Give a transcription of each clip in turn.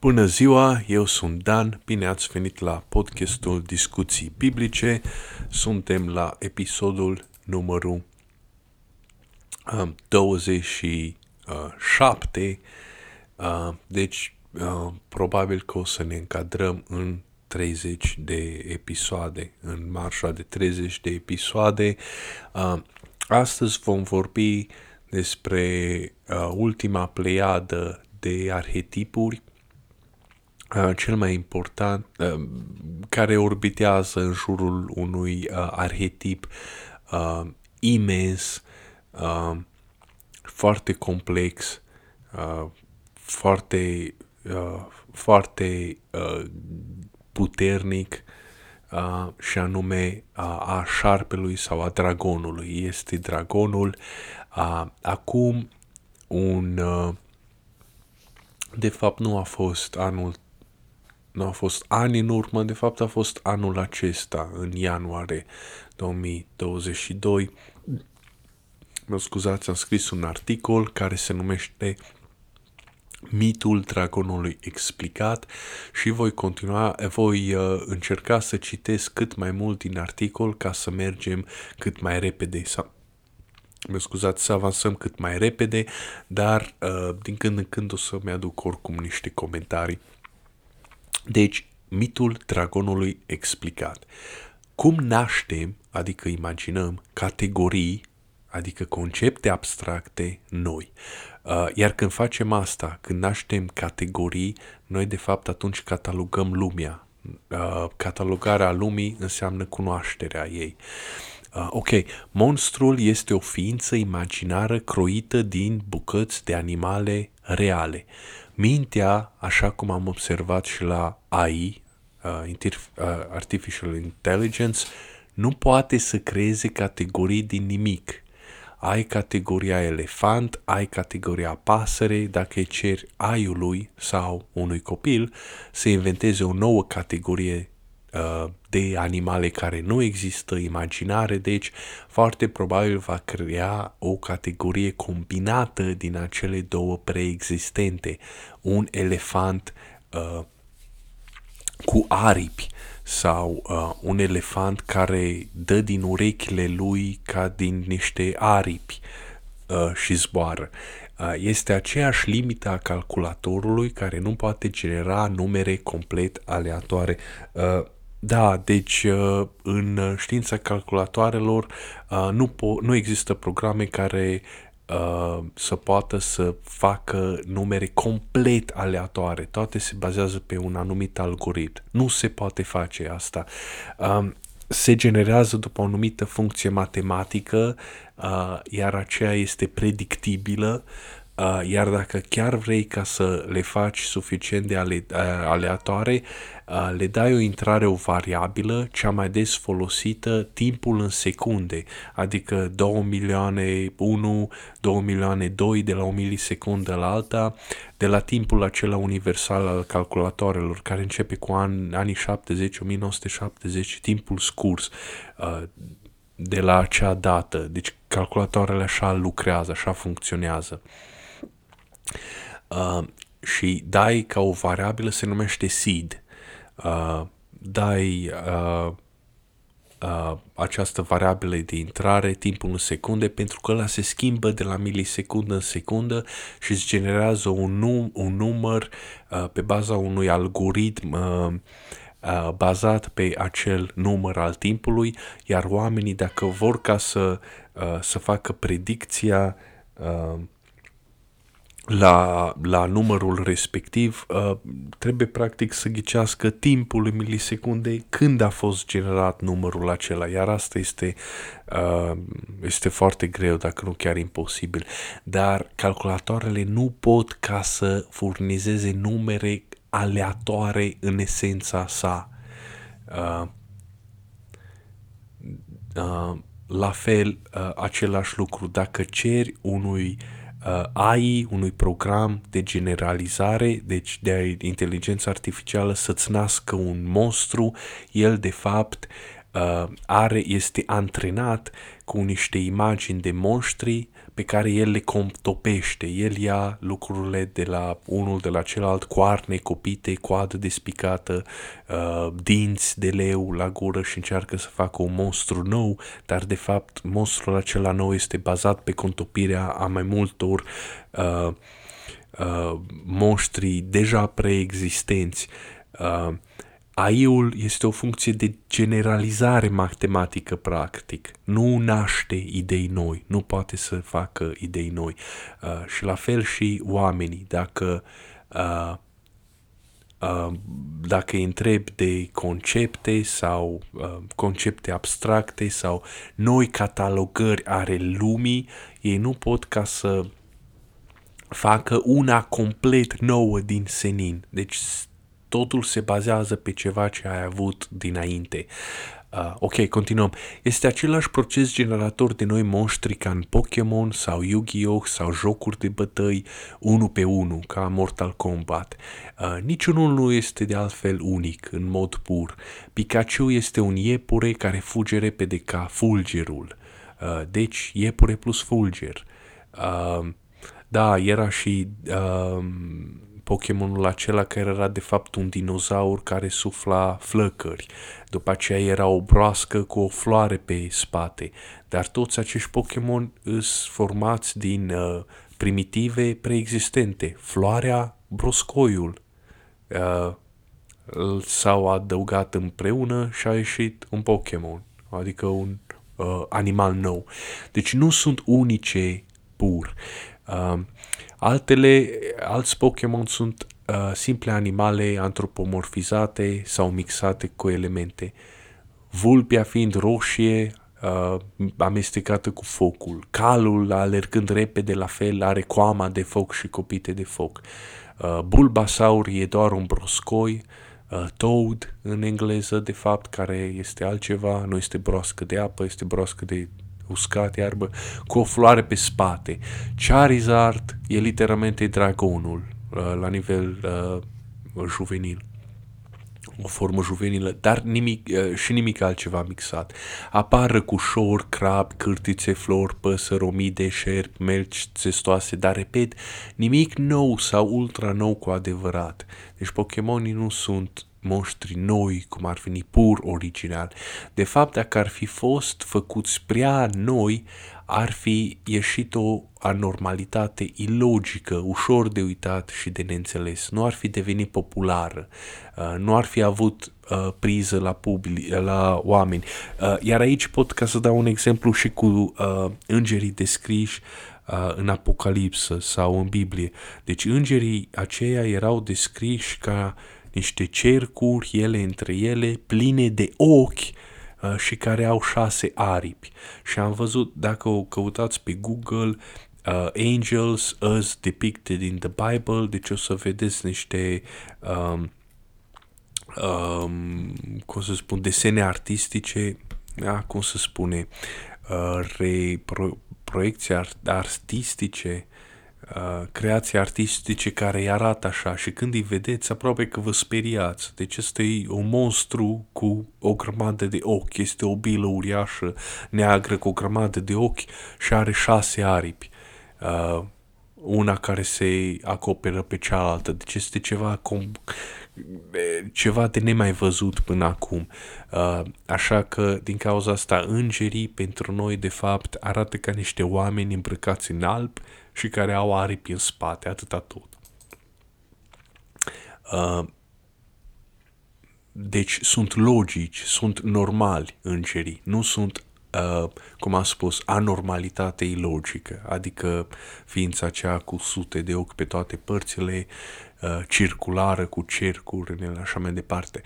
Bună ziua, eu sunt Dan, bine ați venit la podcastul Discuții Biblice. Suntem la episodul numărul uh, 27, uh, deci uh, probabil că o să ne încadrăm în 30 de episoade, în marșa de 30 de episoade. Uh, astăzi vom vorbi despre uh, ultima pleiadă de arhetipuri Uh, cel mai important, uh, care orbitează în jurul unui uh, arhetip uh, imens, uh, foarte complex, uh, foarte, uh, foarte uh, puternic, uh, și anume uh, a șarpelui sau a dragonului. Este dragonul. Uh, acum, un. Uh, de fapt, nu a fost anul nu a fost ani în urmă, de fapt a fost anul acesta, în ianuarie 2022. Mă scuzați, am scris un articol care se numește Mitul dragonului explicat și voi continua, voi uh, încerca să citesc cât mai mult din articol ca să mergem cât mai repede, să, mă scuzați, să avansăm cât mai repede, dar uh, din când în când o să-mi aduc oricum niște comentarii deci, mitul dragonului explicat. Cum naștem, adică imaginăm, categorii, adică concepte abstracte noi. Uh, iar când facem asta, când naștem categorii, noi de fapt atunci catalogăm lumea. Uh, catalogarea lumii înseamnă cunoașterea ei. Uh, ok, monstrul este o ființă imaginară croită din bucăți de animale reale. Mintea, așa cum am observat și la AI, uh, uh, Artificial Intelligence, nu poate să creeze categorii din nimic. Ai categoria elefant, ai categoria pasăre, dacă ceri aiului sau unui copil să inventeze o nouă categorie Uh, de animale care nu există, imaginare, deci foarte probabil va crea o categorie combinată din acele două preexistente. Un elefant uh, cu aripi sau uh, un elefant care dă din urechile lui ca din niște aripi uh, și zboară. Uh, este aceeași limită a calculatorului care nu poate genera numere complet aleatoare. Uh, da, deci uh, în știința calculatoarelor uh, nu, po- nu există programe care uh, să poată să facă numere complet aleatoare. Toate se bazează pe un anumit algoritm. Nu se poate face asta. Um, se generează după o anumită funcție matematică, iar aceea este predictibilă, iar dacă chiar vrei ca să le faci suficient de ale, aleatoare, le dai o intrare, o variabilă, cea mai des folosită, timpul în secunde, adică 2 milioane 1, 2 milioane 2 de la o milisecundă la alta, de la timpul acela universal al calculatoarelor, care începe cu an, anii 70, 1970, timpul scurs de la acea dată. Deci calculatoarele așa lucrează, așa funcționează. Uh, și dai ca o variabilă se numește seed uh, dai uh, uh, această variabilă de intrare, timpul în secunde, pentru că ăla se schimbă de la milisecundă în secundă și îți generează un, num- un număr uh, pe baza unui algoritm uh, uh, bazat pe acel număr al timpului, iar oamenii, dacă vor ca să, uh, să facă predicția uh, la, la numărul respectiv, uh, trebuie practic să ghicească timpul în milisecunde când a fost generat numărul acela, iar asta este, uh, este foarte greu, dacă nu chiar imposibil. Dar calculatoarele nu pot ca să furnizeze numere aleatoare în esența sa. Uh, uh, la fel, uh, același lucru, dacă ceri unui uh, uh, AI, unui program de generalizare, deci de inteligență artificială, să-ți nască un monstru, el de fapt uh, are, este antrenat cu niște imagini de monștri pe care el le contopește. El ia lucrurile de la unul de la celălalt, coarne copite, coadă despicată, uh, dinți de leu la gură și încearcă să facă un monstru nou, dar de fapt monstrul acela nou este bazat pe contopirea a mai multor uh, uh, monștri deja preexistenți. Uh, AI-ul este o funcție de generalizare matematică, practic. Nu naște idei noi, nu poate să facă idei noi. Uh, și la fel și oamenii. Dacă, uh, uh, dacă îi întreb de concepte sau uh, concepte abstracte sau noi catalogări are lumii, ei nu pot ca să facă una complet nouă din senin. Deci totul se bazează pe ceva ce ai avut dinainte. Uh, ok, continuăm. Este același proces generator de noi monștri ca în Pokémon sau Yu-Gi-Oh! sau jocuri de bătăi unul pe unul, ca Mortal Kombat. Uh, niciunul nu este de altfel unic, în mod pur. Pikachu este un iepure care fuge repede ca fulgerul. Uh, deci, iepure plus fulger. Uh, da, era și uh, Pokémonul acela care era de fapt un dinozaur care sufla flăcări. După aceea era o broască cu o floare pe spate. Dar toți acești Pokémon sunt formați din uh, primitive preexistente. Floarea, broscoiul. Uh, s-au adăugat împreună și a ieșit un Pokémon, adică un uh, animal nou. Deci nu sunt unice pur. Uh, Altele, alți Pokémon sunt uh, simple animale antropomorfizate sau mixate cu elemente. Vulpia fiind roșie, uh, amestecată cu focul. Calul, alergând repede la fel, are coama de foc și copite de foc. Uh, Bulbasaur e doar un broscoi. Uh, Toad, în engleză, de fapt, care este altceva, nu este broască de apă, este broască de uscat, iarbă, cu o floare pe spate. Charizard e literalmente dragonul uh, la nivel uh, juvenil o formă juvenilă, dar nimic, uh, și nimic altceva mixat. Apar răcușor, crab, cârtițe, flori, păsări, omide, șerpi, melci, țestoase, dar repet, nimic nou sau ultra nou cu adevărat. Deci Pokémonii nu sunt monștri noi, cum ar veni pur original. De fapt, dacă ar fi fost făcuți prea noi, ar fi ieșit o anormalitate ilogică, ușor de uitat și de neînțeles. Nu ar fi devenit populară, uh, nu ar fi avut uh, priză la, public, la oameni. Uh, iar aici pot ca să dau un exemplu și cu îngerii descriși în Apocalipsă sau în Biblie. Deci îngerii aceia erau descriși ca uh, niște cercuri, ele între ele, pline de ochi uh, și care au șase aripi. Și am văzut, dacă o căutați pe Google, uh, Angels as depicted in the Bible, deci o să vedeți niște um, um, cum să spun, desene artistice, da, cum să spune, uh, re, pro, proiecții artistice Uh, creații artistice care îi arată așa și când îi vedeți aproape că vă speriați. Deci este un monstru cu o grămadă de ochi, este o bilă uriașă neagră cu o grămadă de ochi și are șase aripi. Uh, una care se acoperă pe cealaltă. Deci este ceva com- ceva de nemai văzut până acum. Uh, așa că, din cauza asta, îngerii pentru noi, de fapt, arată ca niște oameni îmbrăcați în alb și care au aripi în spate, atâta tot. Uh, deci sunt logici, sunt normali îngerii, nu sunt, uh, cum am spus, anormalitate ilogică, adică ființa aceea cu sute de ochi pe toate părțile, uh, circulară cu cercuri, așa mai departe.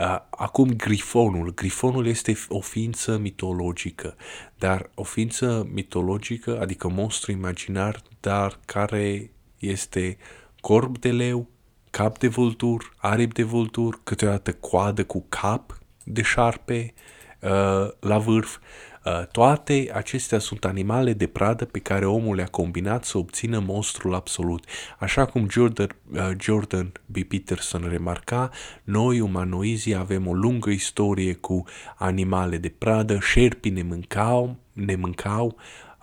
Uh, acum grifonul. Grifonul este o ființă mitologică, dar o ființă mitologică, adică monstru imaginar, dar care este corp de leu, cap de vultur, aripi de vultur, câteodată coadă cu cap de șarpe uh, la vârf. Uh, toate acestea sunt animale de pradă pe care omul le-a combinat să obțină monstrul absolut. Așa cum Jordan, uh, Jordan B. Peterson remarca, noi umanoizii avem o lungă istorie cu animale de pradă, șerpii ne mâncau, ne mâncau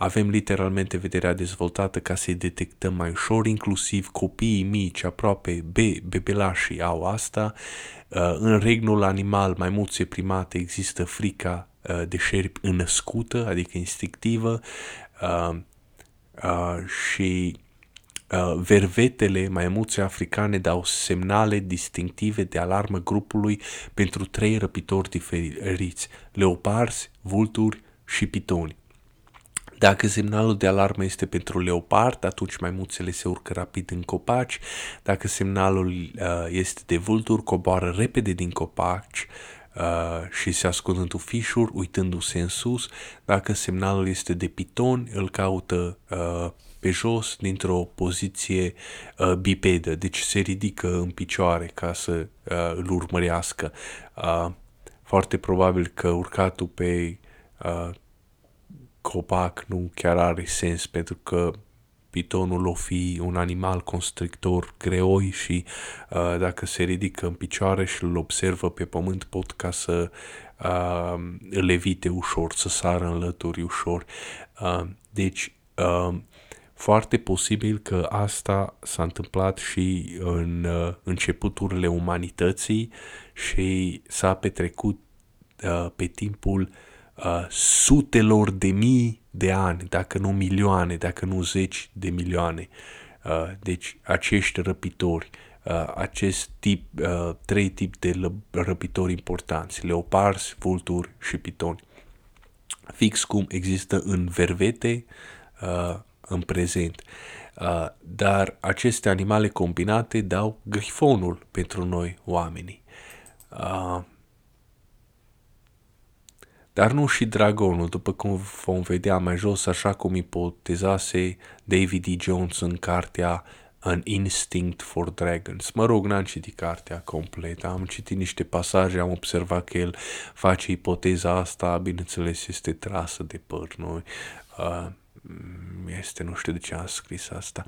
avem literalmente vederea dezvoltată ca să-i detectăm mai ușor, inclusiv copiii mici, aproape be, bebelașii au asta. Uh, în regnul animal, mai mulți primate, există frica uh, de șerpi înnăscută, adică instinctivă, uh, uh, și uh, vervetele maimuțe africane dau semnale distinctive de alarmă grupului pentru trei răpitori diferiți, leoparzi, vulturi și pitoni. Dacă semnalul de alarmă este pentru leopard, atunci maimuțele se urcă rapid în copaci. Dacă semnalul uh, este de vultur, coboară repede din copaci uh, și se ascund în tufișuri, uitându-se în sus. Dacă semnalul este de piton, îl caută uh, pe jos dintr-o poziție uh, bipedă, deci se ridică în picioare ca să uh, îl urmărească. Uh, foarte probabil că urcatul pe uh, copac nu chiar are sens pentru că pitonul o fi un animal constrictor greoi și uh, dacă se ridică în picioare și îl observă pe pământ pot ca să uh, îl evite ușor, să sară în lături ușor. Uh, deci uh, foarte posibil că asta s-a întâmplat și în uh, începuturile umanității și s-a petrecut uh, pe timpul uh, uh, sutelor de mii de ani, dacă nu milioane, dacă nu zeci de milioane. Uh, deci acești răpitori, uh, acest tip, uh, trei tip de răpitori importanți, leoparzi, vulturi și pitoni. Fix cum există în vervete uh, în prezent. Uh, dar aceste animale combinate dau grifonul pentru noi oamenii. Uh, dar nu și dragonul, după cum vom vedea mai jos, așa cum ipotezase David E. Jones în cartea An Instinct for Dragons. Mă rog, n-am citit cartea completă, am citit niște pasaje, am observat că el face ipoteza asta, bineînțeles este trasă de păr, nu? Uh, Mm, este, nu știu de ce am scris asta.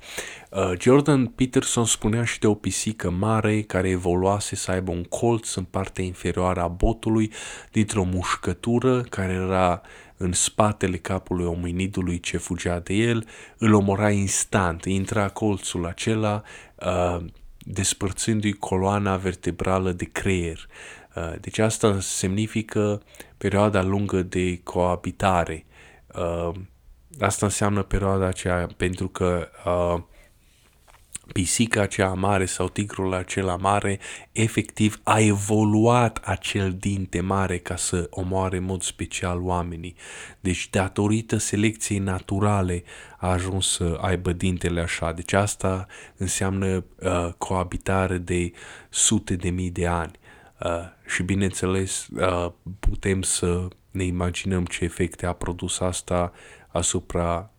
Uh, Jordan Peterson spunea și de o pisică mare care evoluase să aibă un colț în partea inferioară a botului dintr-o mușcătură care era în spatele capului ominidului ce fugea de el, îl omora instant, intra colțul acela uh, despărțindu-i coloana vertebrală de creier. Uh, deci asta semnifică perioada lungă de coabitare. Uh, asta înseamnă perioada aceea pentru că uh, pisica aceea mare sau tigrul acela mare efectiv a evoluat acel dinte mare ca să omoare în mod special oamenii. Deci datorită selecției naturale a ajuns să aibă dintele așa. Deci asta înseamnă uh, coabitare de sute de mii de ani. Uh, și bineînțeles uh, putem să ne imaginăm ce efecte a produs asta asupra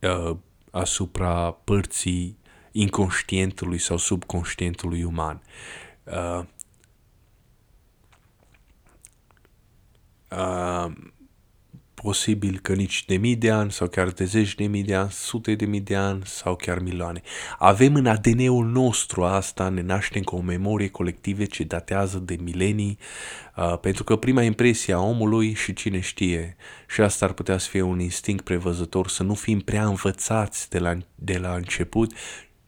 uh, asupra părții inconștientului sau subconștientului uman. Uh, uh, posibil că nici de mii de ani sau chiar de zeci de mii de ani, sute de mii de ani sau chiar milioane. Avem în ADN-ul nostru asta, ne naștem cu o memorie colectivă ce datează de milenii, uh, pentru că prima impresie a omului și cine știe, și asta ar putea să fie un instinct prevăzător, să nu fim prea învățați de la, de la început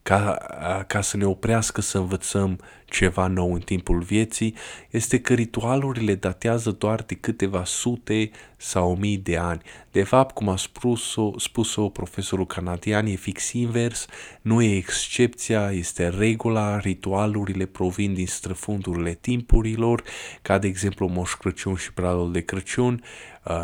ca, ca să ne oprească să învățăm ceva nou în timpul vieții, este că ritualurile datează doar de câteva sute sau mii de ani. De fapt, cum a spus-o, spus-o profesorul canadian, e fix invers, nu e excepția, este regula, ritualurile provin din străfundurile timpurilor, ca de exemplu Moș Crăciun și Bradul de Crăciun,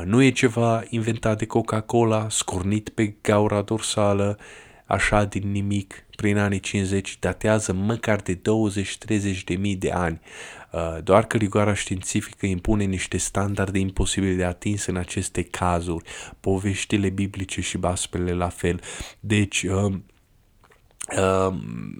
nu e ceva inventat de Coca-Cola, scornit pe gaura dorsală, așa din nimic, prin anii 50, datează măcar de 20-30 de mii de ani. Uh, doar că rigoarea științifică impune niște standarde imposibile de atins în aceste cazuri, poveștile biblice și baspele la fel. Deci, um, Uh,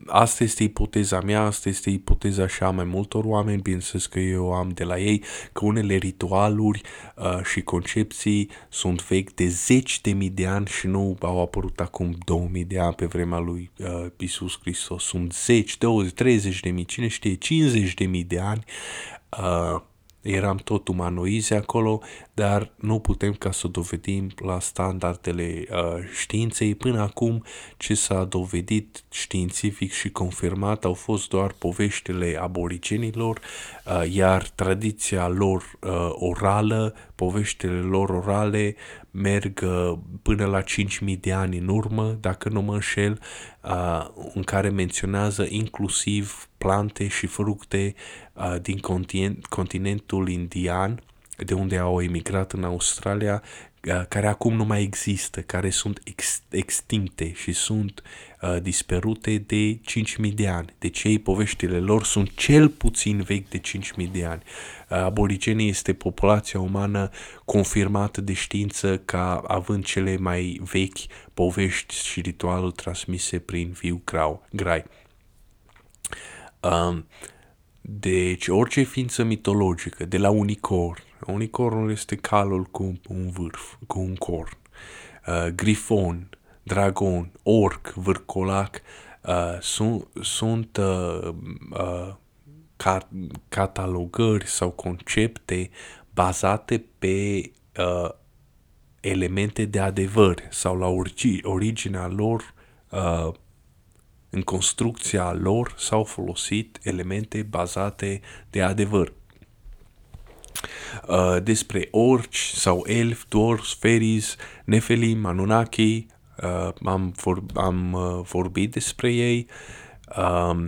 asta este ipoteza mea, asta este ipoteza și a mai multor oameni, bineînțeles că eu am de la ei, că unele ritualuri uh, și concepții sunt vechi de zeci de mii de ani și nu au apărut acum 2000 de ani pe vremea lui uh, Isus Hristos. Sunt zeci, 20, 30 de mii, cine știe, 50 de mii de ani uh, eram tot umanoizi acolo, dar nu putem ca să dovedim la standardele uh, științei. Până acum, ce s-a dovedit științific și confirmat au fost doar poveștile aborigenilor, uh, iar tradiția lor uh, orală, poveștile lor orale merg uh, până la 5.000 de ani în urmă, dacă nu mă înșel, uh, în care menționează inclusiv plante și fructe uh, din continent, continentul indian, de unde au emigrat în Australia, uh, care acum nu mai există, care sunt ex, extincte și sunt uh, disperute de 5.000 de ani. Deci ei, poveștile lor sunt cel puțin vechi de 5.000 de ani. Uh, aborigenii este populația umană confirmată de știință ca având cele mai vechi povești și ritualuri transmise prin viu grau, grai. Um, deci, orice ființă mitologică, de la unicorn, unicornul este calul cu un vârf, cu un corn, uh, grifon, dragon, orc, vârcolac, uh, sunt, sunt uh, uh, ca, catalogări sau concepte bazate pe uh, elemente de adevăr sau la origi, originea lor uh, în construcția lor s-au folosit elemente bazate de adevăr. Uh, despre orci sau elf, dwarfs, fairies, nefelim, anunnaki, uh, am, vor, am uh, vorbit despre ei. Uh,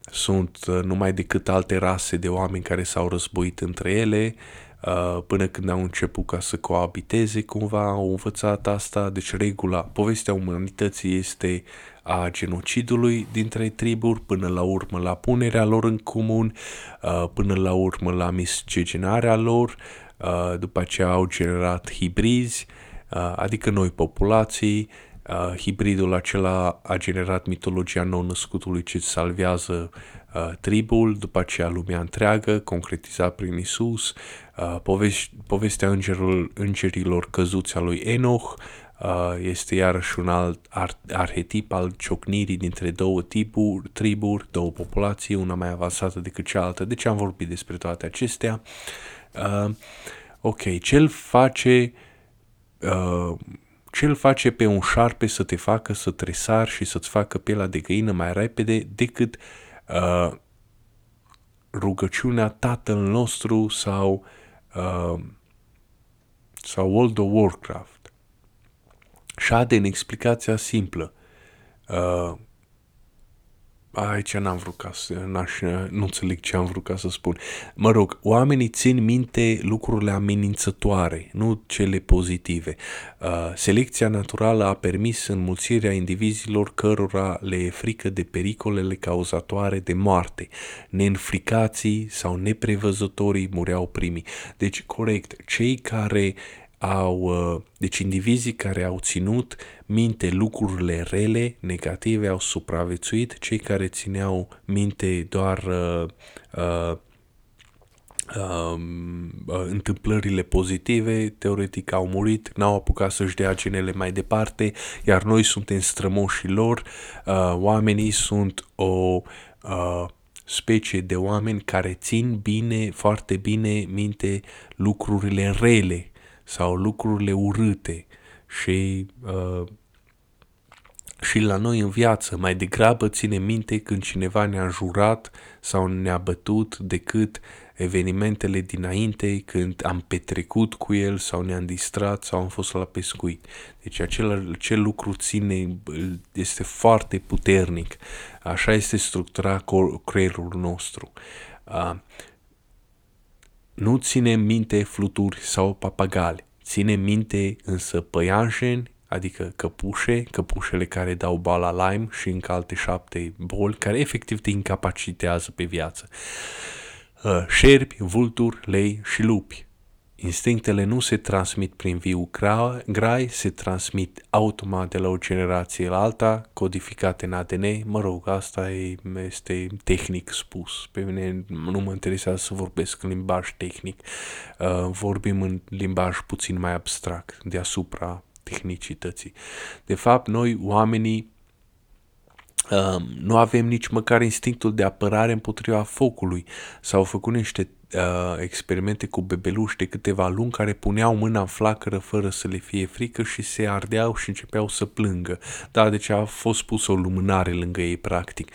sunt uh, numai decât alte rase de oameni care s-au războit între ele, uh, până când au început ca să coabiteze cumva, au învățat asta, deci regula, povestea umanității este a genocidului dintre triburi, până la urmă la punerea lor în comun, uh, până la urmă la miscegenarea lor, uh, după aceea au generat hibrizi, uh, adică noi populații, Uh, hibridul acela a generat mitologia nou-născutului ce salvează uh, tribul, după aceea lumea întreagă, concretizat prin Isus, uh, povesti, povestea îngerul, îngerilor căzuți a lui Enoch, uh, este iarăși un alt ar, arhetip al ciocnirii dintre două tipuri, triburi, două populații, una mai avansată decât cealaltă. De ce am vorbit despre toate acestea? Uh, ok, ce-l face uh, ce-l face pe un șarpe să te facă să tresari și să-ți facă pielea de găină mai repede decât uh, rugăciunea Tatăl nostru sau uh, sau World of Warcraft. Șade în explicația simplă. Uh, aici n-am vrut ca să, n-aș, nu înțeleg ce am vrut ca să spun. Mă rog, oamenii țin minte lucrurile amenințătoare, nu cele pozitive. Uh, selecția naturală a permis înmulțirea indivizilor cărora le e frică de pericolele cauzatoare de moarte. Neînfricații sau neprevăzătorii mureau primii. Deci, corect, cei care au, uh, deci indivizii care au ținut minte lucrurile rele, negative, au supraviețuit, cei care țineau minte doar uh, uh, um, uh, întâmplările pozitive, teoretic au murit, n-au apucat să-și dea genele mai departe, iar noi suntem strămoșii lor, uh, oamenii sunt o uh, specie de oameni care țin bine, foarte bine minte lucrurile rele, sau lucrurile urâte și, uh, și la noi în viață mai degrabă ține minte când cineva ne-a jurat sau ne-a bătut decât evenimentele dinainte când am petrecut cu el sau ne-am distrat sau am fost la pescuit. Deci acel, acel lucru ține, este foarte puternic. Așa este structura creierul nostru. Uh, nu ține minte fluturi sau papagali, ține minte însă păianjeni, adică căpușe, căpușele care dau bala Lyme și încă alte șapte boli care efectiv te incapacitează pe viață. Uh, șerpi, vulturi, lei și lupi. Instinctele nu se transmit prin viu grai, se transmit automat de la o generație la alta, codificate în ADN. Mă rog, asta e, este tehnic spus. Pe mine nu mă interesează să vorbesc în limbaj tehnic. Uh, vorbim în limbaj puțin mai abstract, deasupra tehnicității. De fapt, noi, oamenii, nu avem nici măcar instinctul de apărare împotriva focului. S-au făcut niște uh, experimente cu bebeluși de câteva luni care puneau mâna în flacără fără să le fie frică și se ardeau și începeau să plângă. Da, deci a fost pusă o lumânare lângă ei, practic.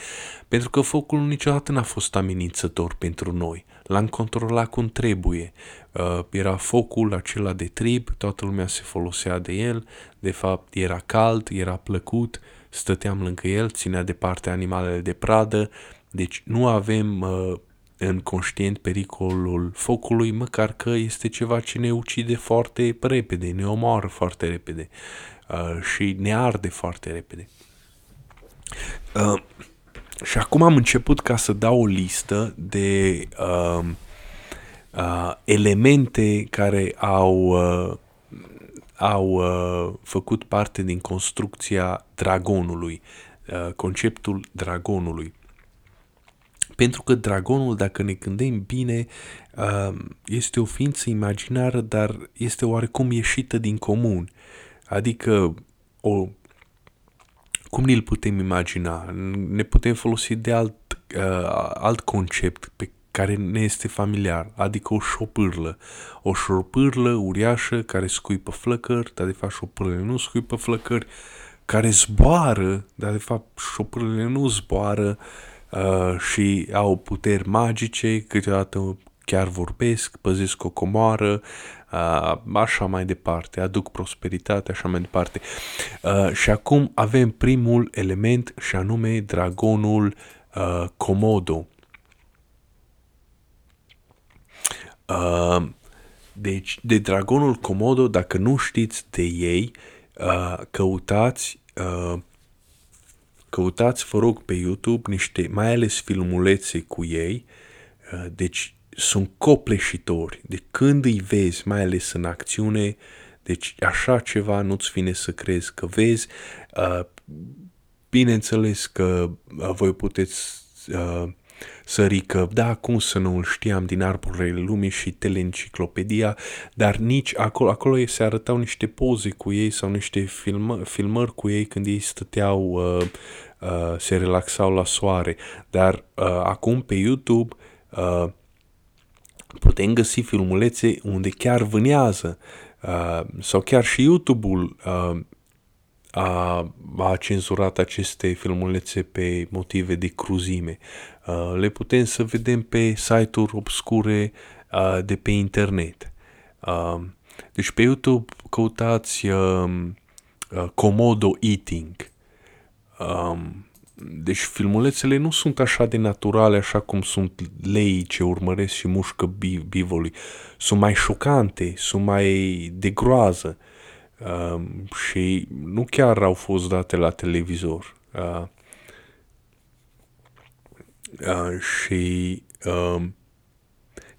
Pentru că focul niciodată n-a fost amenințător pentru noi. L-am controlat cum trebuie. Uh, era focul acela de trib, toată lumea se folosea de el, de fapt era cald, era plăcut, stăteam lângă el, ținea departe animalele de pradă, deci nu avem uh, în conștient pericolul focului, măcar că este ceva ce ne ucide foarte repede, ne omoară foarte repede uh, și ne arde foarte repede. Uh, și acum am început ca să dau o listă de uh, uh, elemente care au, uh, au uh, făcut parte din construcția dragonului, uh, conceptul dragonului. Pentru că dragonul, dacă ne gândim bine, uh, este o ființă imaginară, dar este oarecum ieșită din comun. Adică o cum ne-l putem imagina? Ne putem folosi de alt, uh, alt concept pe care ne este familiar, adică o șopârlă. O șopârlă uriașă care scuipă flăcări, dar de fapt șopârlele nu scuipă flăcări, care zboară, dar de fapt șopârlele nu zboară uh, și au puteri magice, câteodată chiar vorbesc, păzesc o comoară, uh, așa mai departe, aduc prosperitate, așa mai departe. Uh, și acum avem primul element și anume dragonul uh, Komodo. Uh, deci, de dragonul Komodo, dacă nu știți de ei, uh, căutați uh, căutați, vă rog, pe YouTube niște, mai ales filmulețe cu ei, uh, deci sunt copleșitori. De când îi vezi, mai ales în acțiune, deci așa ceva nu-ți vine să crezi că vezi. Uh, bineînțeles că uh, voi puteți uh, sări că, da, cum să nu îl știam din arborele lumii și teleenciclopedia, dar nici acolo, acolo se arătau niște poze cu ei sau niște filmă, filmări cu ei când ei stăteau, uh, uh, se relaxau la soare. Dar uh, acum pe YouTube uh, putem găsi filmulețe unde chiar vânează uh, sau chiar și YouTube-ul uh, a, a cenzurat aceste filmulețe pe motive de cruzime. Uh, le putem să vedem pe site-uri obscure uh, de pe internet. Uh, deci pe YouTube căutați uh, uh, Komodo Eating. Um, deci filmulețele nu sunt așa de naturale, așa cum sunt lei ce urmăresc și mușcă bivoli. Sunt mai șocante, sunt mai de groază uh, și nu chiar au fost date la televizor. Uh, uh, și uh,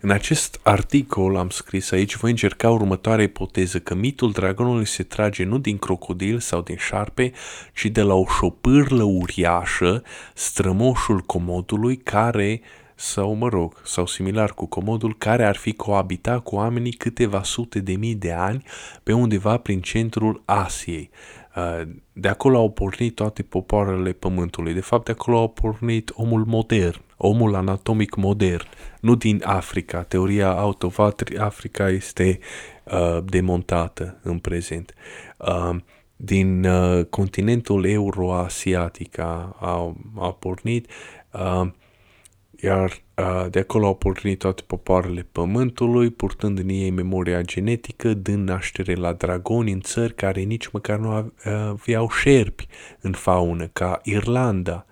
în acest articol am scris aici, voi încerca următoarea ipoteză, că mitul dragonului se trage nu din crocodil sau din șarpe, ci de la o șopârlă uriașă, strămoșul comodului, care, sau mă rog, sau similar cu comodul, care ar fi coabitat cu oamenii câteva sute de mii de ani pe undeva prin centrul Asiei. Uh, de acolo au pornit toate popoarele pământului. De fapt, de acolo au pornit omul modern, omul anatomic modern, nu din Africa. Teoria out of Africa este uh, demontată în prezent. Uh, din uh, continentul euroasiatic a, a, a pornit, uh, iar uh, de acolo au pornit toate popoarele pământului, purtând în ei memoria genetică, dând naștere la dragoni în țări care nici măcar nu aveau șerpi în faună, ca Irlanda,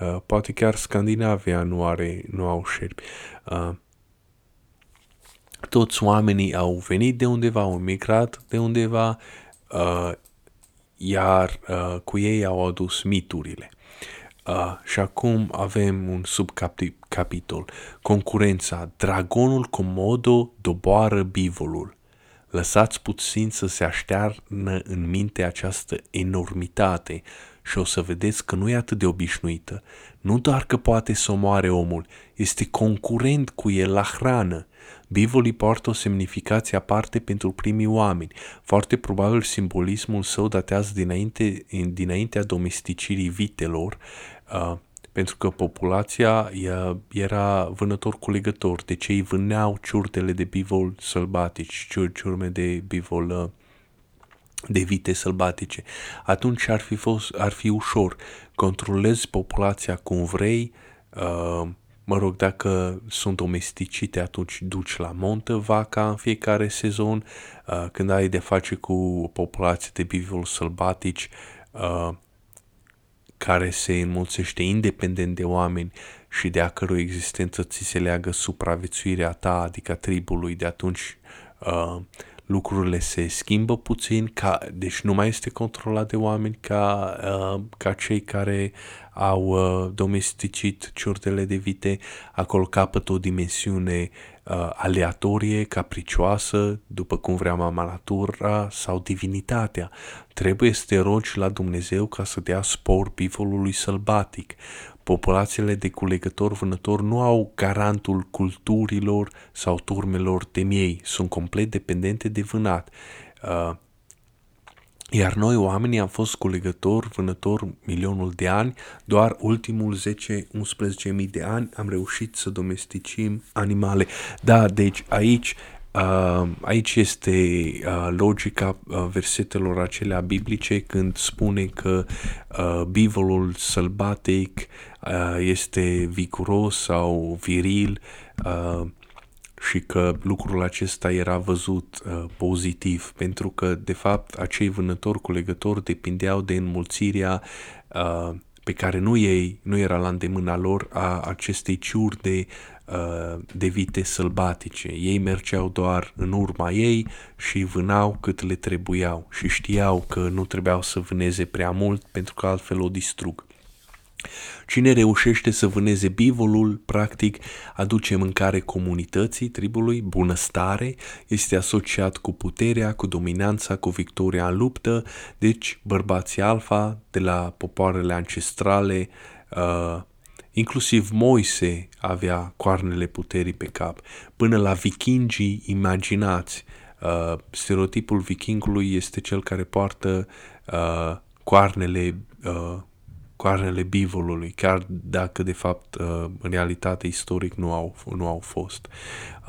Uh, poate chiar Scandinavia nu, are, nu au șerpi. Uh, toți oamenii au venit de undeva, au migrat de undeva, uh, iar uh, cu ei au adus miturile. Uh, și acum avem un subcapitol. Concurența. Dragonul Comodo doboară bivolul. Lăsați puțin să se aștearnă în minte această enormitate și o să vedeți că nu e atât de obișnuită. Nu doar că poate să omoare omul, este concurent cu el la hrană. Bivoli poartă o semnificație aparte pentru primii oameni. Foarte probabil simbolismul său datează dinainte, dinaintea domesticirii vitelor, uh, pentru că populația era vânător-culegător, deci ei vâneau ciurtele de bivol sălbatici, ciurme de bivol uh, de vite sălbatice. Atunci ar fi, fost, ar fi ușor. Controlezi populația cum vrei, uh, mă rog, dacă sunt domesticite, atunci duci la montă vaca în fiecare sezon. Uh, când ai de face cu o populație de bivol sălbatici, uh, care se înmulțește independent de oameni și de a cărui existență ți se leagă supraviețuirea ta, adică a tribului, de atunci uh, lucrurile se schimbă puțin, ca, deci nu mai este controlat de oameni ca, uh, ca cei care au uh, domesticit ciurtele de vite, acolo capătă o dimensiune uh, aleatorie, capricioasă, după cum vrea mama natura sau divinitatea. Trebuie să te rogi la Dumnezeu ca să dea spor bivolului sălbatic. Populațiile de culegător-vânător nu au garantul culturilor sau turmelor de miei, sunt complet dependente de vânat. Uh, iar noi, oamenii, am fost culegători, vânători milionul de ani, doar ultimul 10-11 de ani am reușit să domesticim animale. Da, deci aici Uh, aici este uh, logica uh, versetelor acelea biblice când spune că uh, bivolul sălbatic uh, este viguros sau viril uh, și că lucrul acesta era văzut uh, pozitiv, pentru că, de fapt, acei vânători culegători depindeau de înmulțirea uh, pe care nu ei, nu era la îndemâna lor a acestei ciuri de, uh, de vite sălbatice. Ei mergeau doar în urma ei și vânau cât le trebuiau și știau că nu trebuiau să vâneze prea mult pentru că altfel o distrug. Cine reușește să vâneze bivolul, practic, aduce mâncare comunității, tribului, bunăstare, este asociat cu puterea, cu dominanța, cu victoria în luptă, deci bărbații alfa de la popoarele ancestrale, uh, inclusiv Moise avea coarnele puterii pe cap, până la vikingii imaginați. Uh, stereotipul vikingului este cel care poartă uh, coarnele uh, coarnele bivolului, chiar dacă de fapt uh, în realitate istoric nu au, nu au fost.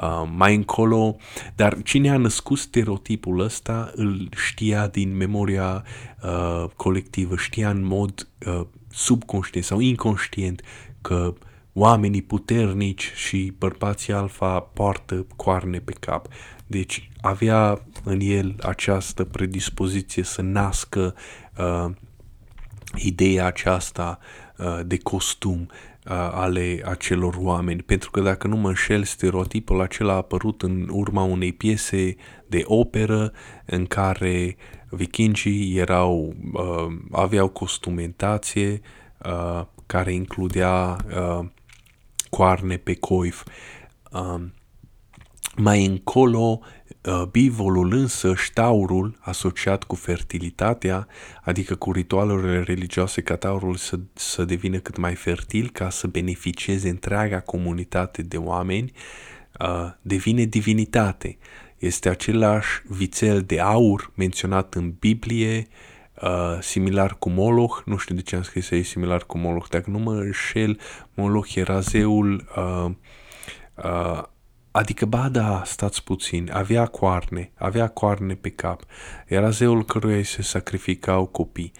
Uh, mai încolo, dar cine a născut stereotipul ăsta îl știa din memoria uh, colectivă, știa în mod subconștient sau inconștient că oamenii puternici și bărbații alfa poartă coarne pe cap. Deci avea în el această predispoziție să nască uh, ideea aceasta uh, de costum uh, ale acelor oameni, pentru că dacă nu mă înșel, stereotipul acela a apărut în urma unei piese de operă în care vikingii erau, uh, aveau costumentație care includea coarne pe coif. Mai încolo, uh, bivolul însă, ștaurul, asociat cu fertilitatea, adică cu ritualurile religioase ca taurul să, să devină cât mai fertil ca să beneficieze întreaga comunitate de oameni, uh, devine divinitate. Este același vițel de aur menționat în Biblie, Uh, similar cu Moloch, nu știu de ce am scris aici similar cu Moloch, dacă nu mă înșel, Moloch era zeul uh, uh, Adică, ba da, stați puțin, avea coarne, avea coarne pe cap. Era zeul căruia se sacrificau copii.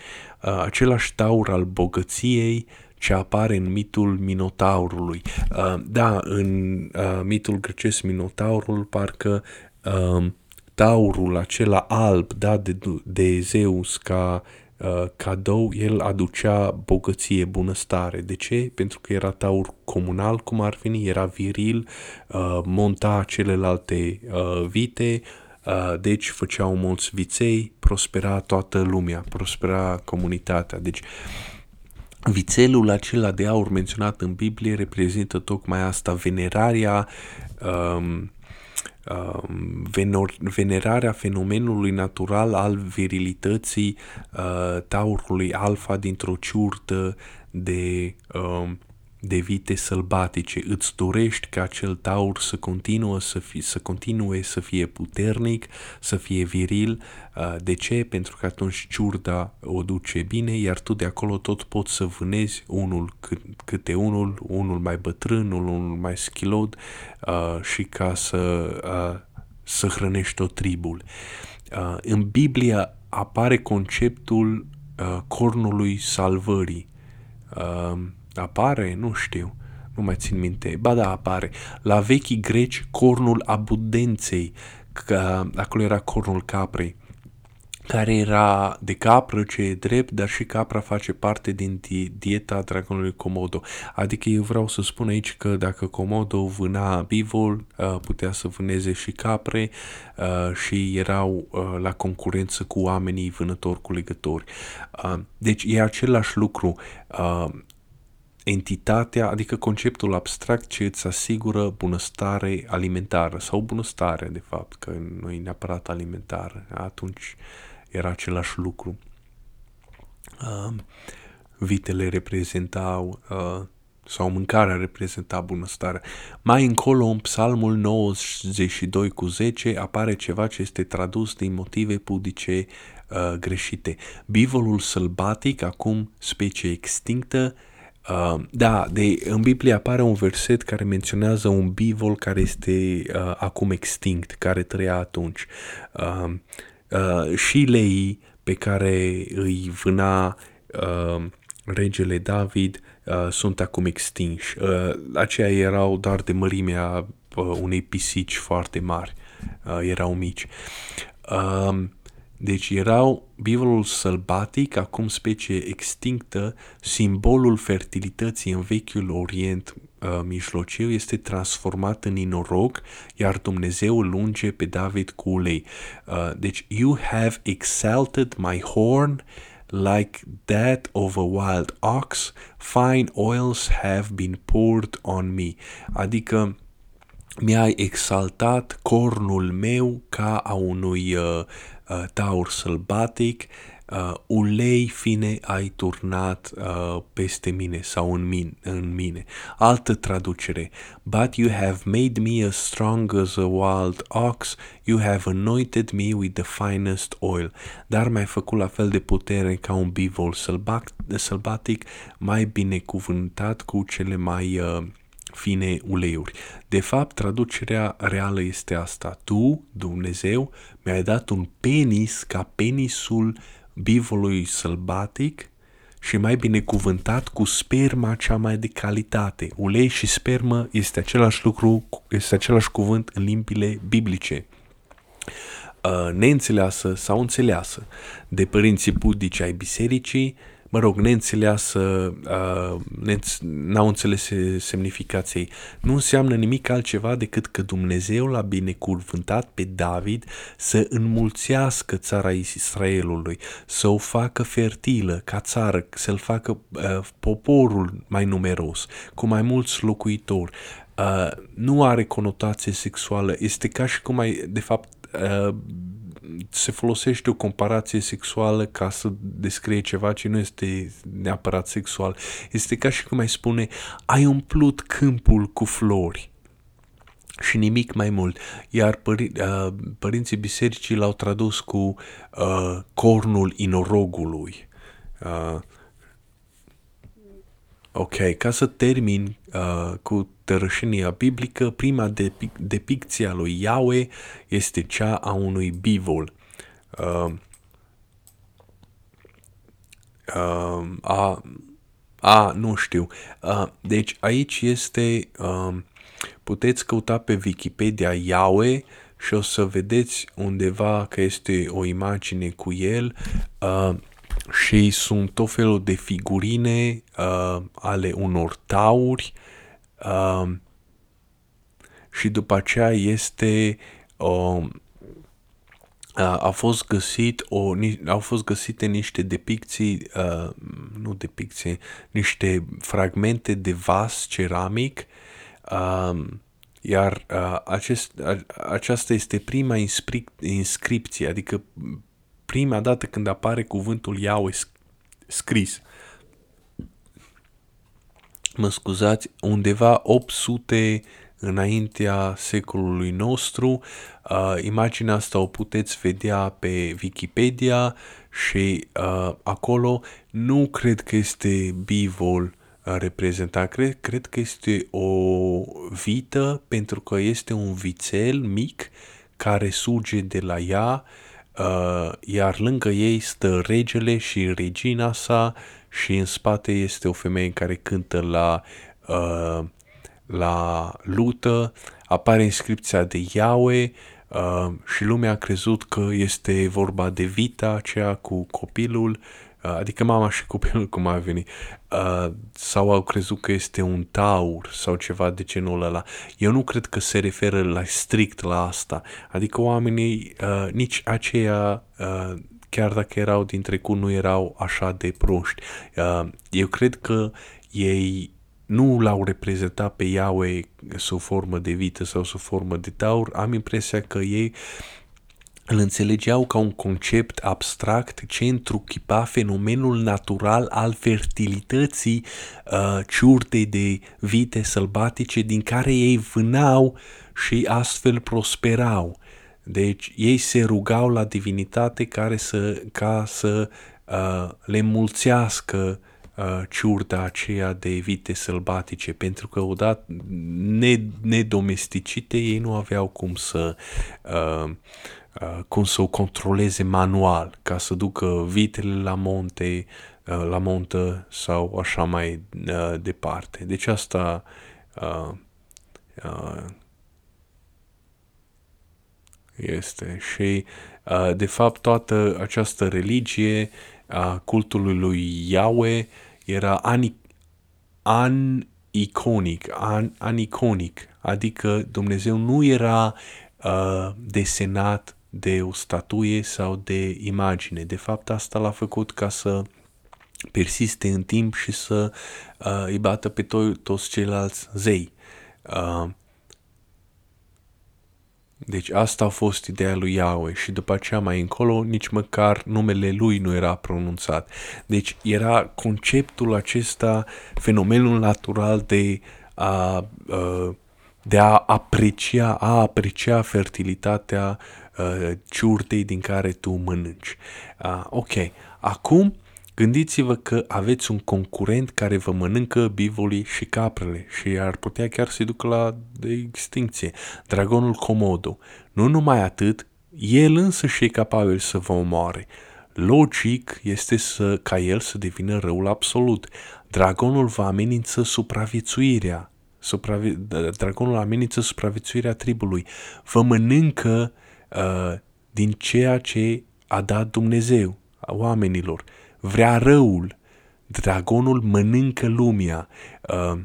Uh, același taur al bogăției ce apare în mitul Minotaurului. Uh, da, în uh, mitul grecesc Minotaurul parcă uh, taurul acela alb dat de, de Zeus ca Uh, cadou, el aducea bogăție, bunăstare. De ce? Pentru că era taur comunal, cum ar fi, era viril, uh, monta celelalte uh, vite, uh, deci făceau mulți viței, prospera toată lumea, prospera comunitatea. Deci vițelul acela de aur menționat în Biblie reprezintă tocmai asta, venerarea um, Um, venerarea fenomenului natural al virilității uh, taurului alfa dintr-o ciurtă de, uh, de vite sălbatice, îți dorești ca acel taur să continue să, fie, să continue să fie puternic, să fie viril. Uh, de ce? Pentru că atunci ciurda o duce bine, iar tu de acolo tot poți să vânezi unul câte unul, unul mai bătrân, unul mai schilod uh, și ca să, uh, să hrănești tot tribul. În Biblia apare conceptul cornului salvării Apare? Nu știu. Nu mai țin minte. Ba da, apare. La vechii greci, cornul abundenței, că acolo era cornul caprei, care era de capră, ce e drept, dar și capra face parte din dieta dragonului Komodo. Adică eu vreau să spun aici că dacă Komodo vâna bivol, uh, putea să vâneze și capre uh, și erau uh, la concurență cu oamenii vânători cu legători. Deci e același lucru entitatea, adică conceptul abstract ce îți asigură bunăstare alimentară sau bunăstare, de fapt, că nu e neapărat alimentară. Atunci era același lucru. Uh, vitele reprezentau uh, sau mâncarea reprezenta bunăstarea. Mai încolo, în psalmul 92 cu 10, apare ceva ce este tradus din motive pudice uh, greșite. Bivolul sălbatic, acum specie extinctă, Uh, da, de, în Biblie apare un verset care menționează un bivol care este uh, acum extinct, care trăia atunci. Uh, uh, și lei pe care îi vâna uh, regele David uh, sunt acum extinși. Uh, aceia erau doar de mărimea uh, unei pisici foarte mari. Uh, erau mici. Uh, deci erau bivolul sălbatic, acum specie extinctă, simbolul fertilității în vechiul Orient uh, mijlociu este transformat în inorog, iar Dumnezeu îl unge pe David cu ulei. Uh, deci, you have exalted my horn like that of a wild ox, fine oils have been poured on me. Adică, mi-ai exaltat cornul meu ca a unui uh, uh, taur sălbatic, uh, ulei fine ai turnat uh, peste mine sau în mine, în mine. Altă traducere. But you have made me as strong as a wild ox, you have anointed me with the finest oil. Dar m-ai făcut la fel de putere ca un bivol sălbatic, mai binecuvântat cu cele mai uh, fine uleiuri. De fapt, traducerea reală este asta. Tu, Dumnezeu, mi-ai dat un penis ca penisul bivolui sălbatic și mai binecuvântat cu sperma cea mai de calitate. Ulei și spermă este același lucru, este același cuvânt în limbile biblice uh, neînțeleasă sau înțeleasă de părinții budici ai bisericii, mă rog, neînțeleasă, uh, n-au înțeles semnificației. Nu înseamnă nimic altceva decât că Dumnezeu l-a binecuvântat pe David să înmulțească țara Israelului, să o facă fertilă ca țară, să-l facă uh, poporul mai numeros, cu mai mulți locuitori. Uh, nu are conotație sexuală, este ca și cum ai, de fapt, uh, se folosește o comparație sexuală ca să descrie ceva ce nu este neapărat sexual. Este ca și cum ai spune, ai umplut câmpul cu flori și nimic mai mult. Iar pări, uh, părinții bisericii l-au tradus cu uh, cornul inorogului. Uh, ok, ca să termin uh, cu tărășenia biblică, prima depic- depicție a lui Yahweh este cea a unui bivol. Uh, uh, a, a, nu știu. Uh, deci aici este, uh, puteți căuta pe Wikipedia Yahweh și o să vedeți undeva că este o imagine cu el uh, și sunt tot felul de figurine uh, ale unor tauri uh, și după aceea este uh, a fost găsit o, au fost găsite niște depicții, uh, nu depicții, niște fragmente de vas ceramic, uh, iar uh, acest, uh, aceasta este prima inscripție, adică prima dată când apare cuvântul Yahweh scris. mă scuzați, undeva 800 înaintea secolului nostru. Uh, imaginea asta o puteți vedea pe Wikipedia și uh, acolo nu cred că este bivol uh, reprezentat, cred, cred că este o vită pentru că este un vițel mic care surge de la ea, uh, iar lângă ei stă regele și regina sa și în spate este o femeie care cântă la, uh, la lută, apare inscripția de Yahweh uh, și lumea a crezut că este vorba de Vita, aceea cu copilul, uh, adică mama și copilul cum a venit, uh, sau au crezut că este un taur sau ceva de genul ăla. Eu nu cred că se referă la strict la asta, adică oamenii, uh, nici aceia uh, chiar dacă erau din trecut, nu erau așa de proști. Uh, eu cred că ei nu l-au reprezentat pe Yahweh sub formă de vită sau sub formă de taur. Am impresia că ei îl înțelegeau ca un concept abstract ce întruchipa fenomenul natural al fertilității uh, ciurtei de vite sălbatice din care ei vânau și astfel prosperau. Deci ei se rugau la divinitate care să, ca să uh, le mulțească uh, ciurta aceea de vite sălbatice, pentru că odată nedomesticite ei nu aveau cum să uh, uh, cum să o controleze manual, ca să ducă vitele la monte, uh, la montă sau așa mai uh, departe. Deci asta uh, uh, este. Și, uh, de fapt, toată această religie a cultului lui Yahweh era ani, an iconic, an, aniconic, adică Dumnezeu nu era uh, desenat de o statuie sau de imagine. De fapt, asta l-a făcut ca să persiste în timp și să uh, îi bată pe to- toți ceilalți zei. Uh, deci asta a fost ideea lui Yahweh și după aceea mai încolo nici măcar numele lui nu era pronunțat. Deci era conceptul acesta, fenomenul natural de a, de a aprecia, a aprecia fertilitatea ciurtei din care tu mănânci. Ok, acum Gândiți-vă că aveți un concurent care vă mănâncă bivolii și caprele și ar putea chiar să-i ducă la de extinție. Dragonul Komodo. Nu numai atât, el însă și e capabil să vă omoare. Logic este să, ca el să devină răul absolut. Dragonul vă amenință supraviețuirea. Supravi- dragonul amenință supraviețuirea tribului. Vă mănâncă uh, din ceea ce a dat Dumnezeu oamenilor vrea răul. Dragonul mănâncă lumea. Uh,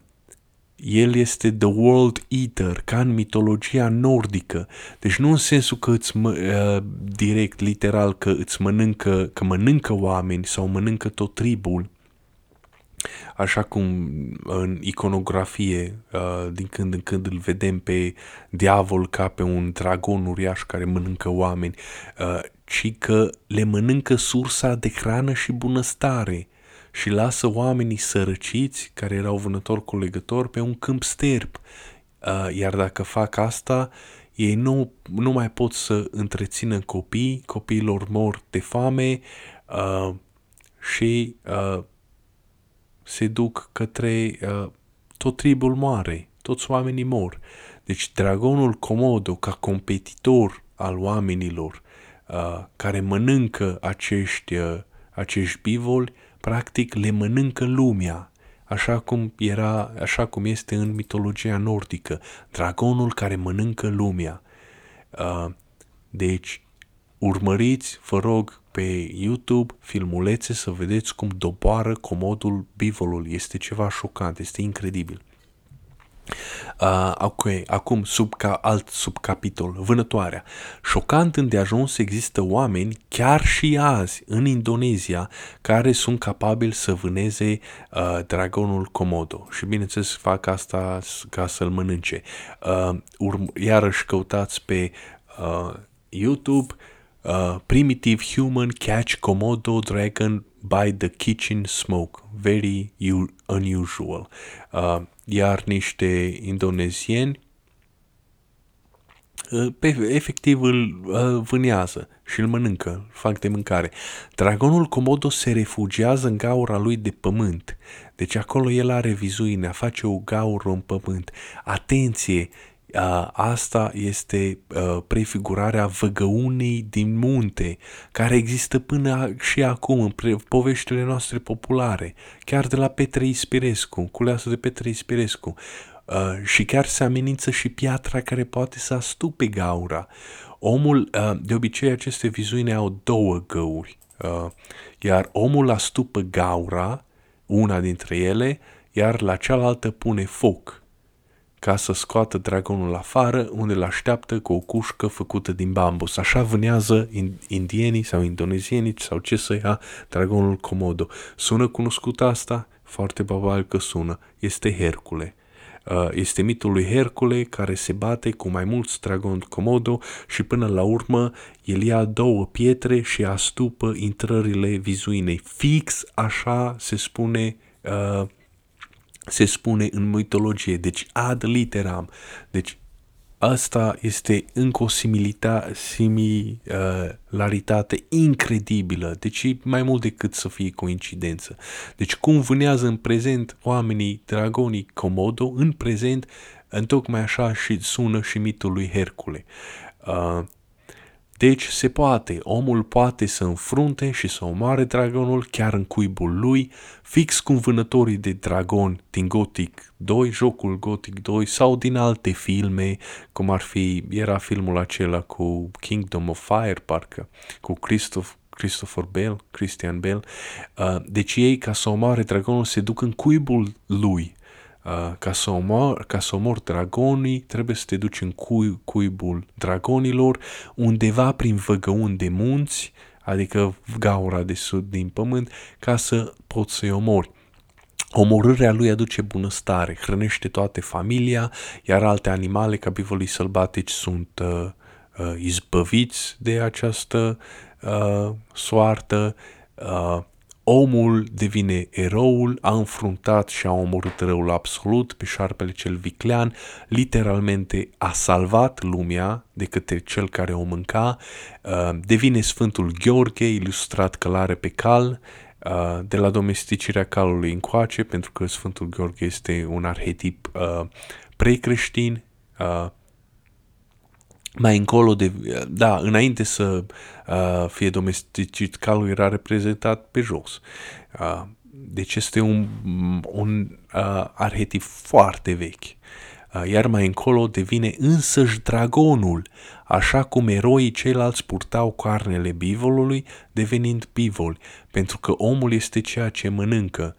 el este the world eater, ca în mitologia nordică. Deci nu în sensul că îți mă, uh, direct, literal, că îți mănâncă, că mănâncă oameni sau mănâncă tot tribul, așa cum în iconografie, uh, din când în când îl vedem pe diavol ca pe un dragon uriaș care mănâncă oameni, uh, ci că le mănâncă sursa de hrană și bunăstare și lasă oamenii sărăciți, care erau vânători colegători, pe un câmp sterb. Uh, iar dacă fac asta, ei nu, nu mai pot să întrețină copii, copiilor mor de foame uh, și uh, se duc către uh, tot tribul moare, toți oamenii mor. Deci dragonul Komodo, ca competitor al oamenilor, uh, care mănâncă acești, uh, acești bivoli, practic le mănâncă lumea, așa cum, era, așa cum este în mitologia nordică, dragonul care mănâncă lumea. Uh, deci, urmăriți, vă rog, pe YouTube filmulețe să vedeți cum doboară comodul bivolul. Este ceva șocant, este incredibil. Uh, ok, acum sub ca, alt subcapitol, vânătoarea. Șocant îndeajuns există oameni, chiar și azi, în Indonezia, care sunt capabili să vâneze uh, dragonul Komodo. Și bineînțeles fac asta ca să-l mănânce. Uh, urm- iarăși căutați pe uh, YouTube uh, Primitive Human Catch Komodo Dragon by the kitchen smoke, very unusual. Uh, iar niște indonezieni uh, pe, efectiv îl uh, vânează și îl mănâncă, îl fac de mâncare. Dragonul Komodo se refugiază în gaura lui de pământ. Deci acolo el are vizuinea, face o gaură în pământ. Atenție, asta este prefigurarea văgăunei din munte, care există până și acum în poveștile noastre populare, chiar de la Petre Ispirescu, culeasă de Petre Ispirescu. și chiar se amenință și piatra care poate să astupe gaura. Omul, de obicei aceste vizuine au două găuri, iar omul astupă gaura, una dintre ele, iar la cealaltă pune foc ca să scoată dragonul afară, unde îl așteaptă cu o cușcă făcută din bambus. Așa vânează indienii sau indonezienii sau ce să ia dragonul Komodo. Sună cunoscut asta? Foarte probabil că sună. Este Hercule. Uh, este mitul lui Hercule care se bate cu mai mulți dragoni Komodo și până la urmă el ia două pietre și astupă intrările vizuinei. Fix așa se spune uh, se spune în mitologie, deci ad literam. Deci asta este încă o similaritate incredibilă, deci mai mult decât să fie coincidență. Deci cum vânează în prezent oamenii dragonii Komodo, în prezent, întocmai așa și sună și mitul lui Hercule. Uh, deci se poate, omul poate să înfrunte și să omoare dragonul chiar în cuibul lui, fix cum vânătorii de dragon din Gothic 2, jocul Gothic 2 sau din alte filme, cum ar fi, era filmul acela cu Kingdom of Fire, parcă, cu Christoph, Christopher Bale, Christian Bale. Uh, deci ei, ca să omoare dragonul, se duc în cuibul lui Uh, ca, să omor, ca să omor dragonii, trebuie să te duci în cui, cuibul dragonilor, undeva prin văgăuni de munți, adică gaura de sud din pământ, ca să poți să-i omori. Omorârea lui aduce bunăstare, hrănește toate familia, iar alte animale ca bivolii sălbatici sunt uh, uh, izbăviți de această uh, soartă. Uh, omul devine eroul, a înfruntat și a omorât răul absolut pe șarpele cel viclean, literalmente a salvat lumea de către cel care o mânca, uh, devine Sfântul Gheorghe, ilustrat călare pe cal, uh, de la domesticirea calului încoace, pentru că Sfântul Gheorghe este un arhetip uh, precreștin, mai încolo, de, da, înainte să uh, fie domesticit, calul era reprezentat pe jos. Uh, deci este un, un uh, arhetip foarte vechi. Uh, iar mai încolo devine însăși dragonul, așa cum eroii ceilalți purtau carnele bivolului, devenind bivoli, pentru că omul este ceea ce mănâncă.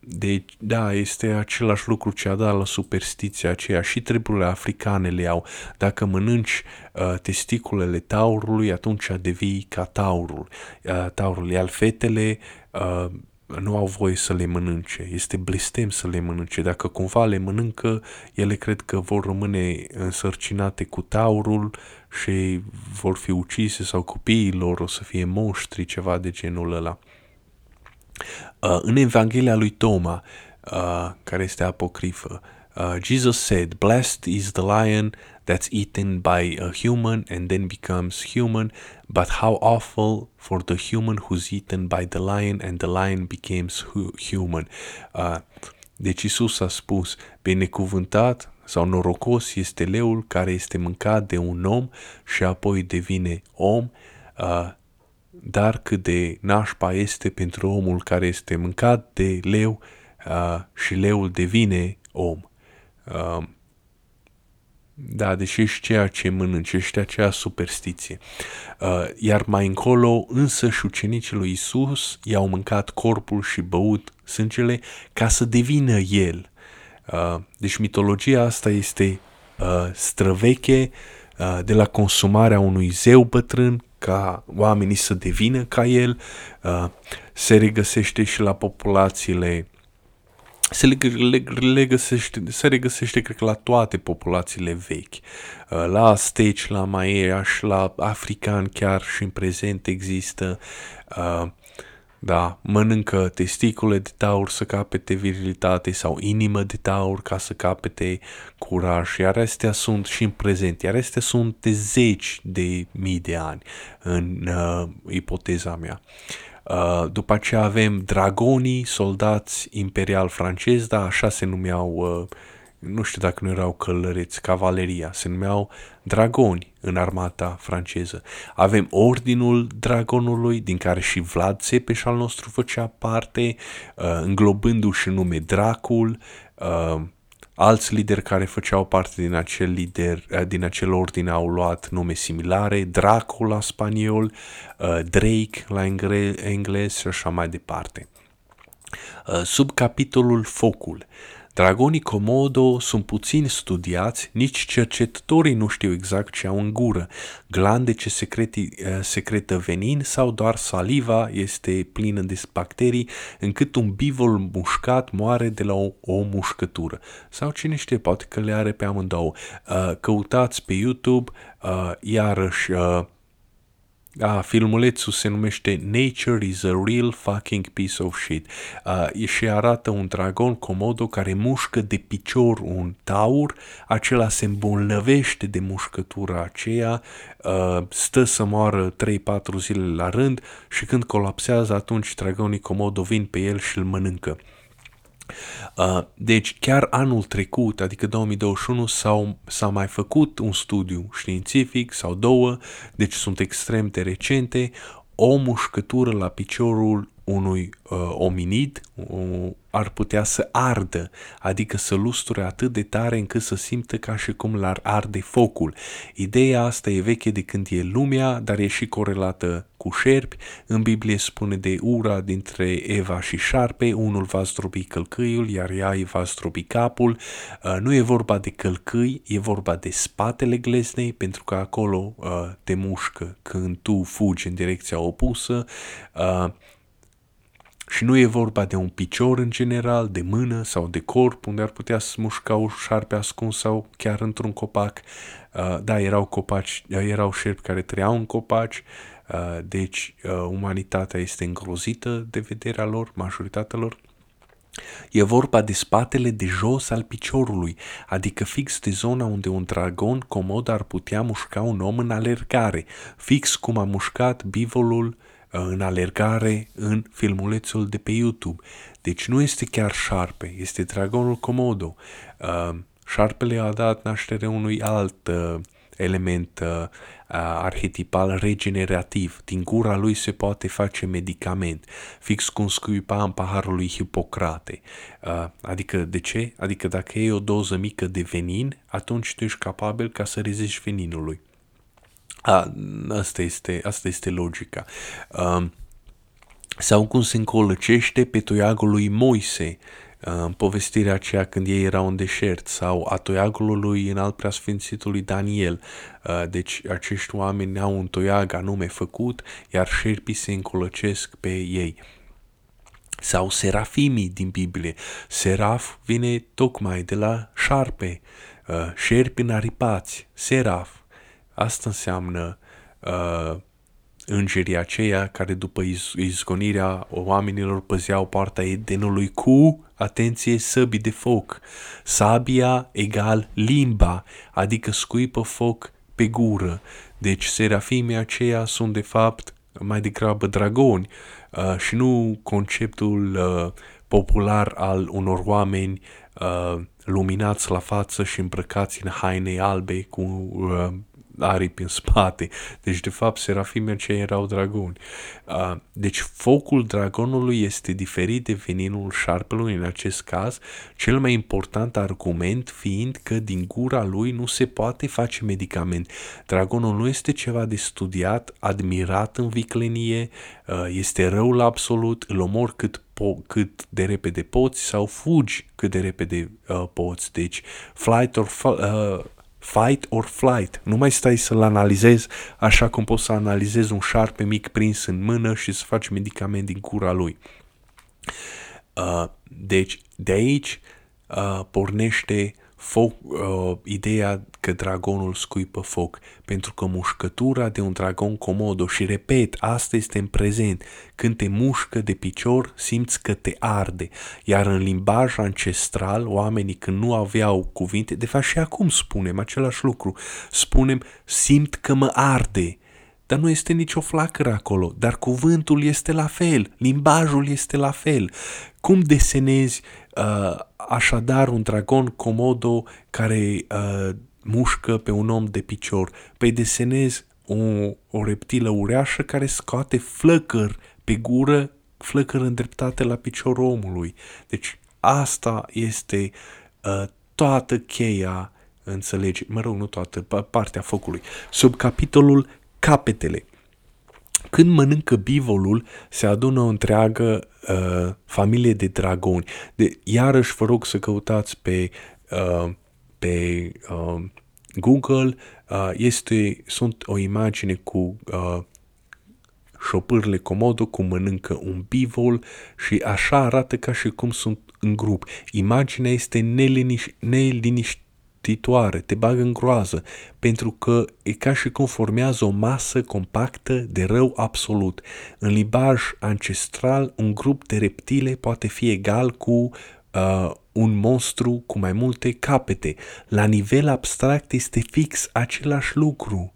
Deci, da, este același lucru ce a dat la superstiția aceea și treburile africane le au. Dacă mănânci uh, testiculele taurului, atunci devii ca taurul. Uh, taurul, iar fetele uh, nu au voie să le mănânce. Este blestem să le mănânce. Dacă cumva le mănâncă, ele cred că vor rămâne însărcinate cu taurul și vor fi ucise sau copiii lor o să fie moștri, ceva de genul ăla. Uh, în Evanghelia lui Toma, uh, care este apocrifă, uh, Jesus said, Blessed is the lion that's eaten by a human and then becomes human, but how awful for the human who's eaten by the lion and the lion becomes hu- human. Uh, deci Isus a spus, binecuvântat sau norocos este leul care este mâncat de un om și apoi devine om, uh, dar cât de nașpa este pentru omul care este mâncat de leu uh, și leul devine om. Uh, da, deși ești ceea ce mănânci, ești acea superstiție. Uh, iar mai încolo, însă și ucenicii lui Isus i-au mâncat corpul și băut sângele ca să devină el. Uh, deci mitologia asta este uh, străveche uh, de la consumarea unui zeu bătrân ca oamenii să devină ca el, uh, se regăsește și la populațiile se, le, le, le găsește, se regăsește, cred că, la toate populațiile vechi. Uh, la Azteci, la Maiași, la africani chiar și în prezent există. Uh, da, mănâncă testicule de taur să capete virilitate sau inimă de taur ca să capete curaj, iar astea sunt și în prezent, iar astea sunt de zeci de mii de ani în uh, ipoteza mea. Uh, după aceea avem dragonii, soldați imperial francezi, da, așa se numeau uh, nu știu dacă nu erau călăreți, cavaleria, se numeau dragoni în armata franceză. Avem Ordinul Dragonului, din care și Vlad Țepeș al nostru făcea parte, uh, înglobându-și nume Dracul, uh, alți lideri care făceau parte din acel lider, uh, din acel ordine au luat nume similare, Dracul la spaniol, Drake la englez și așa mai departe. Sub capitolul Focul, Dragonii Komodo sunt puțin studiați, nici cercetătorii nu știu exact ce au în gură, glande ce secreti, uh, secretă venin sau doar saliva este plină de bacterii, încât un bivol mușcat moare de la o, o mușcătură. Sau cine știe, poate că le are pe amândouă. Uh, căutați pe YouTube, uh, iarăși a, filmulețul se numește Nature is a real fucking piece of shit. Uh, și arată un dragon comodo care mușcă de picior un taur, acela se îmbolnăvește de mușcătura aceea, uh, stă să moară 3-4 zile la rând și când colapsează atunci dragonii comodo vin pe el și îl mănâncă. Uh, deci chiar anul trecut, adică 2021, s-au, s-a mai făcut un studiu științific sau două, deci sunt extrem de recente, o mușcătură la piciorul unui uh, ominid uh, ar putea să ardă, adică să lusture atât de tare încât să simtă ca și cum l-ar arde focul. Ideea asta e veche de când e lumea, dar e și corelată cu șerpi. În Biblie spune de ura dintre Eva și șarpe, unul va zdrobi călcâiul, iar ea îi va zdrobi capul. Uh, nu e vorba de călcâi, e vorba de spatele gleznei, pentru că acolo uh, te mușcă când tu fugi în direcția opusă. Uh, și nu e vorba de un picior în general, de mână sau de corp, unde ar putea să mușca o șarpe ascuns sau chiar într-un copac. Uh, da, erau copaci, uh, erau șerpi care trăiau în copaci, uh, deci uh, umanitatea este îngrozită de vederea lor, majoritatea lor. E vorba de spatele de jos al piciorului, adică fix de zona unde un dragon comod ar putea mușca un om în alergare, fix cum a mușcat bivolul în alergare în filmulețul de pe YouTube. Deci nu este chiar șarpe, este dragonul Komodo. Uh, șarpele a dat naștere unui alt uh, element uh, arhetipal regenerativ. Din gura lui se poate face medicament, fix cum scuipa în paharul lui Hipocrate. Adică de ce? Adică dacă e o doză mică de venin, atunci tu ești capabil ca să reziști veninului. A, asta, este, asta este logica. Um, sau cum se încolăcește pe toiagul lui Moise, în povestirea aceea când ei erau în deșert, sau a toiagului lui în alt preasfințitului Daniel. Deci acești oameni au un toiag anume făcut, iar șerpii se încolăcesc pe ei. Sau serafimii din Biblie. Seraf vine tocmai de la șarpe, șerpi înaripați, seraf. Asta înseamnă uh, îngerii aceia care după iz- izgonirea oamenilor păzeau poarta Edenului cu, atenție, săbii de foc. Sabia egal limba, adică scuipă foc pe gură. Deci serafimii aceia sunt de fapt mai degrabă dragoni uh, și nu conceptul uh, popular al unor oameni uh, luminați la față și îmbrăcați în haine albe cu uh, aripi în spate. Deci, de fapt, serafimii aceia erau dragoni. Uh, deci, focul dragonului este diferit de veninul șarpelui în acest caz, cel mai important argument fiind că din gura lui nu se poate face medicament. Dragonul nu este ceva de studiat, admirat în viclenie, uh, este răul absolut, îl omor cât po- cât de repede poți sau fugi cât de repede uh, poți. Deci, flight or uh, fight or flight. Nu mai stai să-l analizezi așa cum poți să analizezi un șarpe mic prins în mână și să faci medicament din cura lui. Uh, deci, de aici, uh, pornește foc, uh, ideea că dragonul scuipă foc, pentru că mușcătura de un dragon comodo, și repet, asta este în prezent, când te mușcă de picior, simți că te arde, iar în limbaj ancestral, oamenii când nu aveau cuvinte, de fapt și acum spunem același lucru, spunem simt că mă arde, dar nu este nicio flacără acolo, dar cuvântul este la fel, limbajul este la fel. Cum desenezi uh, așadar un dragon comodo care uh, mușcă pe un om de picior? Păi desenezi o, o reptilă ureașă care scoate flăcări pe gură, flăcări îndreptate la piciorul omului. Deci asta este uh, toată cheia înțelege, mă rog, nu toată, partea focului. Sub capitolul capetele. Când mănâncă bivolul, se adună o întreagă uh, familie de dragoni. De, iarăși vă rog să căutați pe, uh, pe uh, Google, uh, este, sunt o imagine cu uh, șopârle comodo cum mănâncă un bivol și așa arată ca și cum sunt în grup. Imaginea este neliniș- neliniștită titoare, te bagă în groază, pentru că e ca și cum formează o masă compactă de rău absolut. În limbaj ancestral, un grup de reptile poate fi egal cu uh, un monstru cu mai multe capete. La nivel abstract este fix același lucru.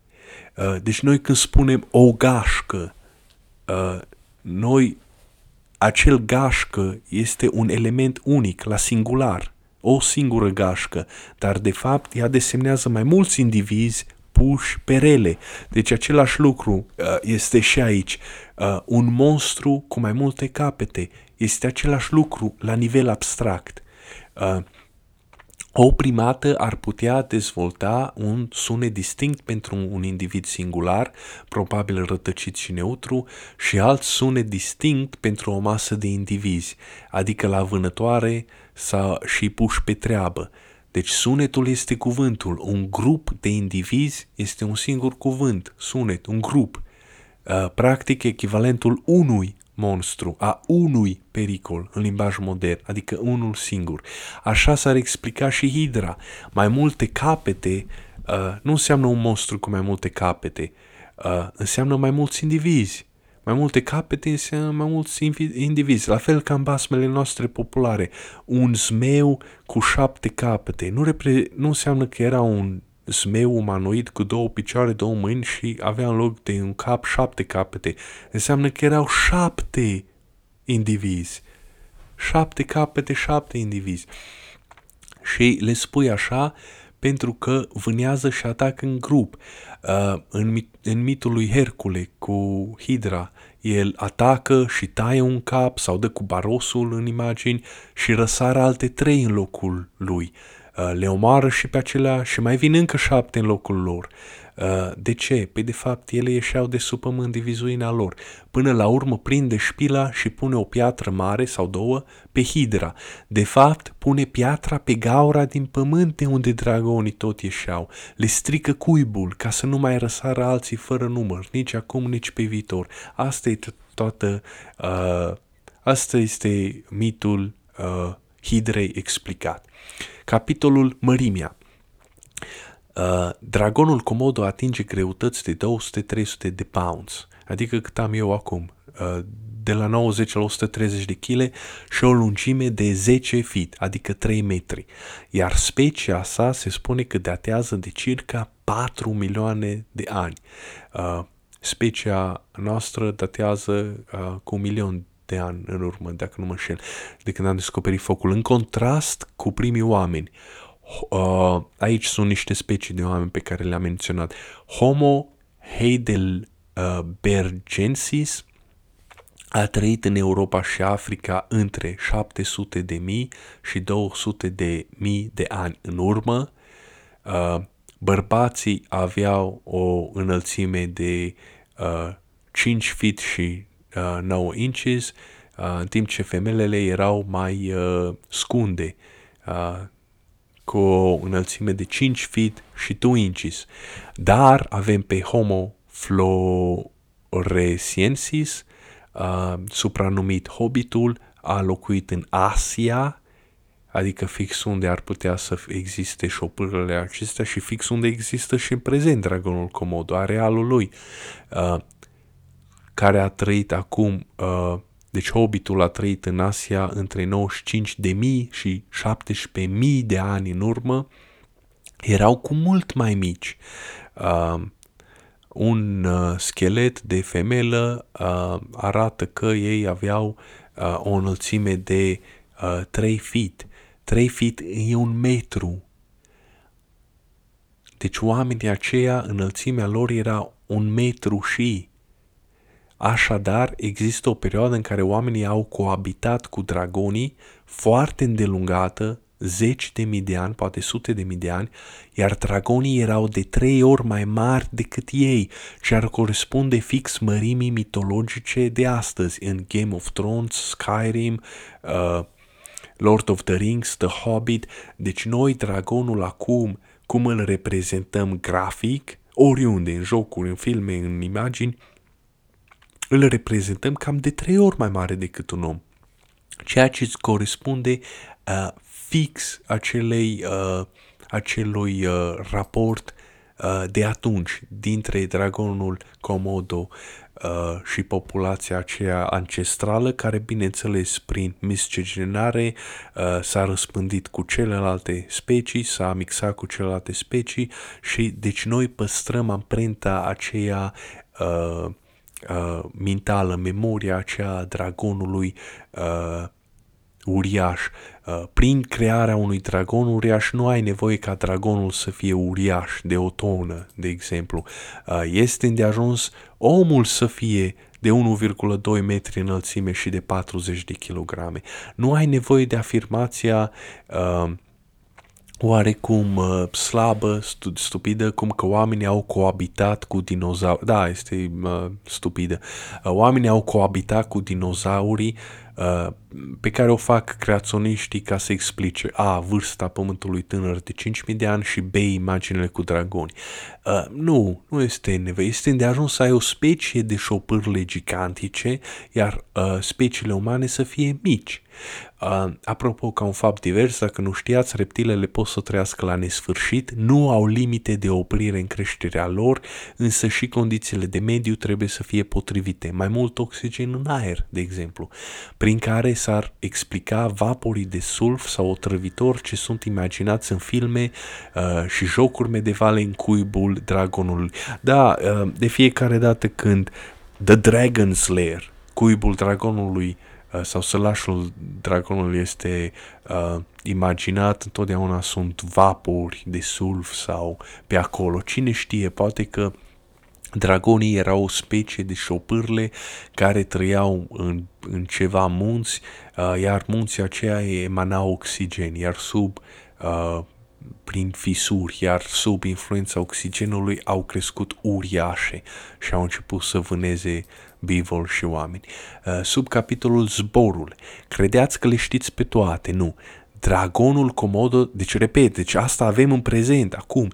Uh, deci noi când spunem o gașcă, uh, noi acel gașcă este un element unic, la singular o singură gașcă, dar de fapt ea desemnează mai mulți indivizi puși pe rele. Deci același lucru uh, este și aici. Uh, un monstru cu mai multe capete este același lucru la nivel abstract. Uh, o primată ar putea dezvolta un sunet distinct pentru un individ singular, probabil rătăcit și neutru, și alt sunet distinct pentru o masă de indivizi, adică la vânătoare sau și puși pe treabă. Deci sunetul este cuvântul, un grup de indivizi este un singur cuvânt, sunet, un grup. Uh, practic echivalentul unui monstru, a unui pericol în limbaj modern, adică unul singur. Așa s-ar explica și Hidra. Mai multe capete uh, nu înseamnă un monstru cu mai multe capete, uh, înseamnă mai mulți indivizi. Mai multe capete înseamnă mai mulți indivizi, la fel ca în basmele noastre populare. Un zmeu cu șapte capete nu, repre- nu înseamnă că era un zmeu umanoid cu două picioare, două mâini și avea în loc de un cap șapte capete. Înseamnă că erau șapte indivizi. Șapte capete, șapte indivizi. Și le spui așa pentru că vânează și atacă în grup. Uh, în, mit- în mitul lui Hercule cu Hidra, el atacă și taie un cap sau dă cu barosul în imagini și răsară alte trei în locul lui. Uh, le omoară și pe acelea și mai vin încă șapte în locul lor. Uh, de ce? Păi de fapt ele ieșeau de sub pământ de vizuina lor. Până la urmă prinde șpila și pune o piatră mare sau două pe hidra. De fapt pune piatra pe gaura din pământ de unde dragonii tot ieșeau. Le strică cuibul ca să nu mai răsară alții fără număr, nici acum, nici pe viitor. Asta e toată... Uh, asta este mitul uh, hidrei explicat. Capitolul Mărimea Uh, dragonul Komodo atinge greutăți de 200-300 de pounds, adică cât am eu acum, uh, de la 90 la 130 de kg și o lungime de 10 feet, adică 3 metri. Iar specia sa se spune că datează de circa 4 milioane de ani. Uh, specia noastră datează uh, cu un milion de ani în urmă, dacă nu mă înșel, de când am descoperit focul. În contrast cu primii oameni, uh, aici sunt niște specii de oameni pe care le-am menționat. Homo heidelbergensis a trăit în Europa și Africa între 700 de mii și 200 de mii de ani în urmă. Uh, bărbații aveau o înălțime de uh, 5 feet și uh, 9 inches, uh, în timp ce femelele erau mai uh, scunde, uh, cu o înălțime de 5 feet și 2 inches. Dar avem pe Homo floresiensis, uh, supranumit Hobbitul, a locuit în Asia, adică fix unde ar putea să existe șopârele acestea și fix unde există și în prezent dragonul Komodo, arealul lui, uh, care a trăit acum, uh, deci Hobbitul a trăit în Asia între 95.000 și 17.000 de ani în urmă, erau cu mult mai mici. Uh, un uh, schelet de femelă uh, arată că ei aveau uh, o înălțime de uh, 3 feet. 3 feet e un metru. Deci oamenii aceia, înălțimea lor era un metru și. Așadar, există o perioadă în care oamenii au coabitat cu dragonii foarte îndelungată, zeci de mii de ani, poate sute de mii de ani, iar dragonii erau de trei ori mai mari decât ei și ar corespunde fix mărimii mitologice de astăzi în Game of Thrones, Skyrim, uh, Lord of the Rings, The Hobbit. Deci noi dragonul acum, cum îl reprezentăm grafic, oriunde, în jocuri, în filme, în imagini, îl reprezentăm cam de trei ori mai mare decât un om. Ceea ce îți corespunde uh, fix acelei, uh, acelui uh, raport uh, de atunci dintre dragonul Komodo uh, și populația aceea ancestrală care, bineînțeles, prin miscegenare uh, s-a răspândit cu celelalte specii, s-a mixat cu celelalte specii și deci noi păstrăm amprenta aceea uh, uh, mentală, memoria aceea dragonului uh, uriaș. Uh, prin crearea unui dragon uriaș nu ai nevoie ca dragonul să fie uriaș de o tonă, de exemplu. Uh, este îndeajuns omul să fie de 1,2 metri înălțime și de 40 de kilograme. Nu ai nevoie de afirmația uh, oarecum uh, slabă, stupidă, cum că oamenii au coabitat cu dinozauri. Da, este uh, stupidă. Uh, oamenii au coabitat cu dinozaurii uh, pe care o fac creaționiștii ca să explice A. vârsta pământului tânăr de 5.000 de ani și B. imaginele cu dragoni. Uh, nu, nu este nevoie. Este de ajuns să ai o specie de șopârle gigantice, iar uh, speciile umane să fie mici. Uh, apropo, ca un fapt divers, dacă nu știați, reptilele pot să trăiască la nesfârșit, nu au limite de oprire în creșterea lor, însă și condițiile de mediu trebuie să fie potrivite. Mai mult oxigen în aer, de exemplu, prin care s-ar explica vaporii de sulf sau otrăvitor ce sunt imaginați în filme uh, și jocuri medievale în cuibul dragonului. Da, uh, de fiecare dată când The Dragon Slayer, cuibul dragonului, uh, sau sălașul dragonului este uh, imaginat, întotdeauna sunt vapori de sulf sau pe acolo. Cine știe, poate că Dragonii erau o specie de șopârle care trăiau în, în ceva munți, uh, iar munții aceia emanau oxigen, iar sub uh, prin fisuri, iar sub influența oxigenului au crescut uriașe și au început să vâneze bivol și oameni. Uh, sub capitolul zborul, credeați că le știți pe toate, nu. Dragonul Komodo, deci repet, deci asta avem în prezent, acum,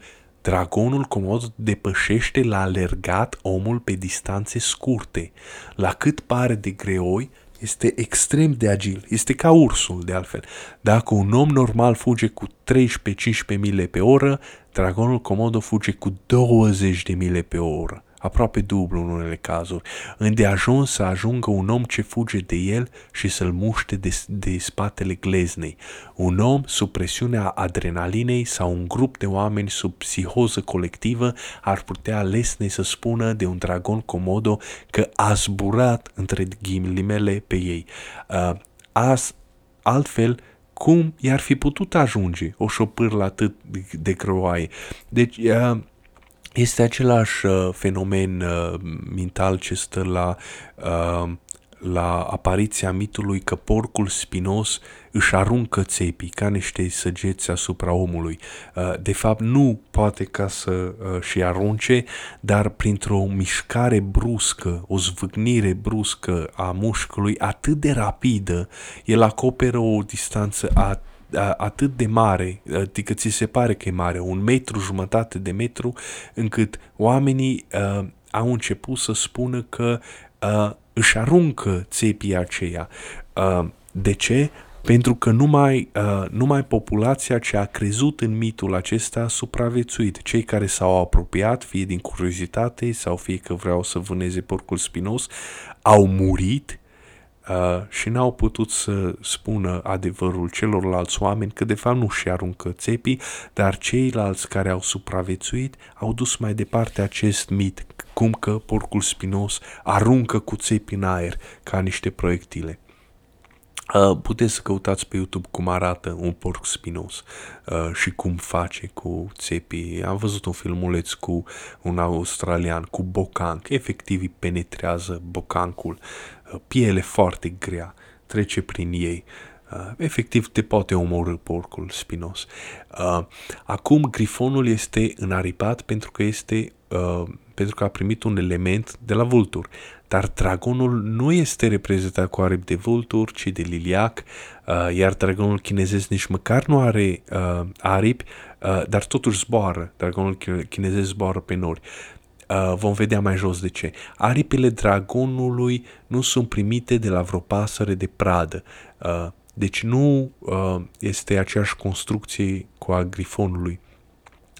Dragonul comod depășește la alergat omul pe distanțe scurte. La cât pare de greoi, este extrem de agil, este ca ursul de altfel. Dacă un om normal fuge cu 13-15 mile pe oră, dragonul comodo fuge cu 20 de mile pe oră aproape dublu în unele cazuri, îndeajuns să ajungă un om ce fuge de el și să-l muște de, de spatele gleznei. Un om sub presiunea adrenalinei sau un grup de oameni sub psihoză colectivă ar putea lesne să spună de un dragon comodo că a zburat între ghilimele pe ei. Uh, as, altfel, cum i-ar fi putut ajunge o șopârlă atât de groaie? Deci, uh, este același uh, fenomen uh, mental ce stă la, uh, la apariția mitului că porcul spinos își aruncă țepii ca niște săgeți asupra omului. Uh, de fapt, nu poate ca să uh, și arunce, dar printr-o mișcare bruscă, o zvâgnire bruscă a mușchiului atât de rapidă, el acoperă o distanță atât atât de mare, adică ți se pare că e mare, un metru jumătate de metru, încât oamenii uh, au început să spună că uh, își aruncă țepii aceea. Uh, de ce? pentru că numai, uh, numai populația ce a crezut în mitul acesta a supraviețuit. Cei care s-au apropiat, fie din curiozitate sau fie că vreau să vâneze porcul spinos, au murit uh, și n-au putut să spună adevărul celorlalți oameni că de fapt nu și aruncă țepii, dar ceilalți care au supraviețuit au dus mai departe acest mit, cum că porcul spinos aruncă cu țepi în aer ca niște proiectile. Uh, puteți să căutați pe YouTube cum arată un porc spinos uh, și cum face cu țepii. Am văzut un filmuleț cu un australian, cu bocanc. Efectiv îi penetrează bocancul. Uh, piele foarte grea, trece prin ei. Uh, efectiv te poate omorâ porcul spinos. Uh, acum grifonul este înaripat pentru că este uh, pentru că a primit un element de la vultur. Dar dragonul nu este reprezentat cu aripi de vultur, ci de liliac, uh, iar dragonul chinezesc nici măcar nu are uh, aripi, uh, dar totuși zboară. Dragonul chinezesc zboară pe nori. Uh, vom vedea mai jos de ce. Aripile dragonului nu sunt primite de la vreo pasăre de pradă. Uh, deci nu uh, este aceeași construcție cu a grifonului.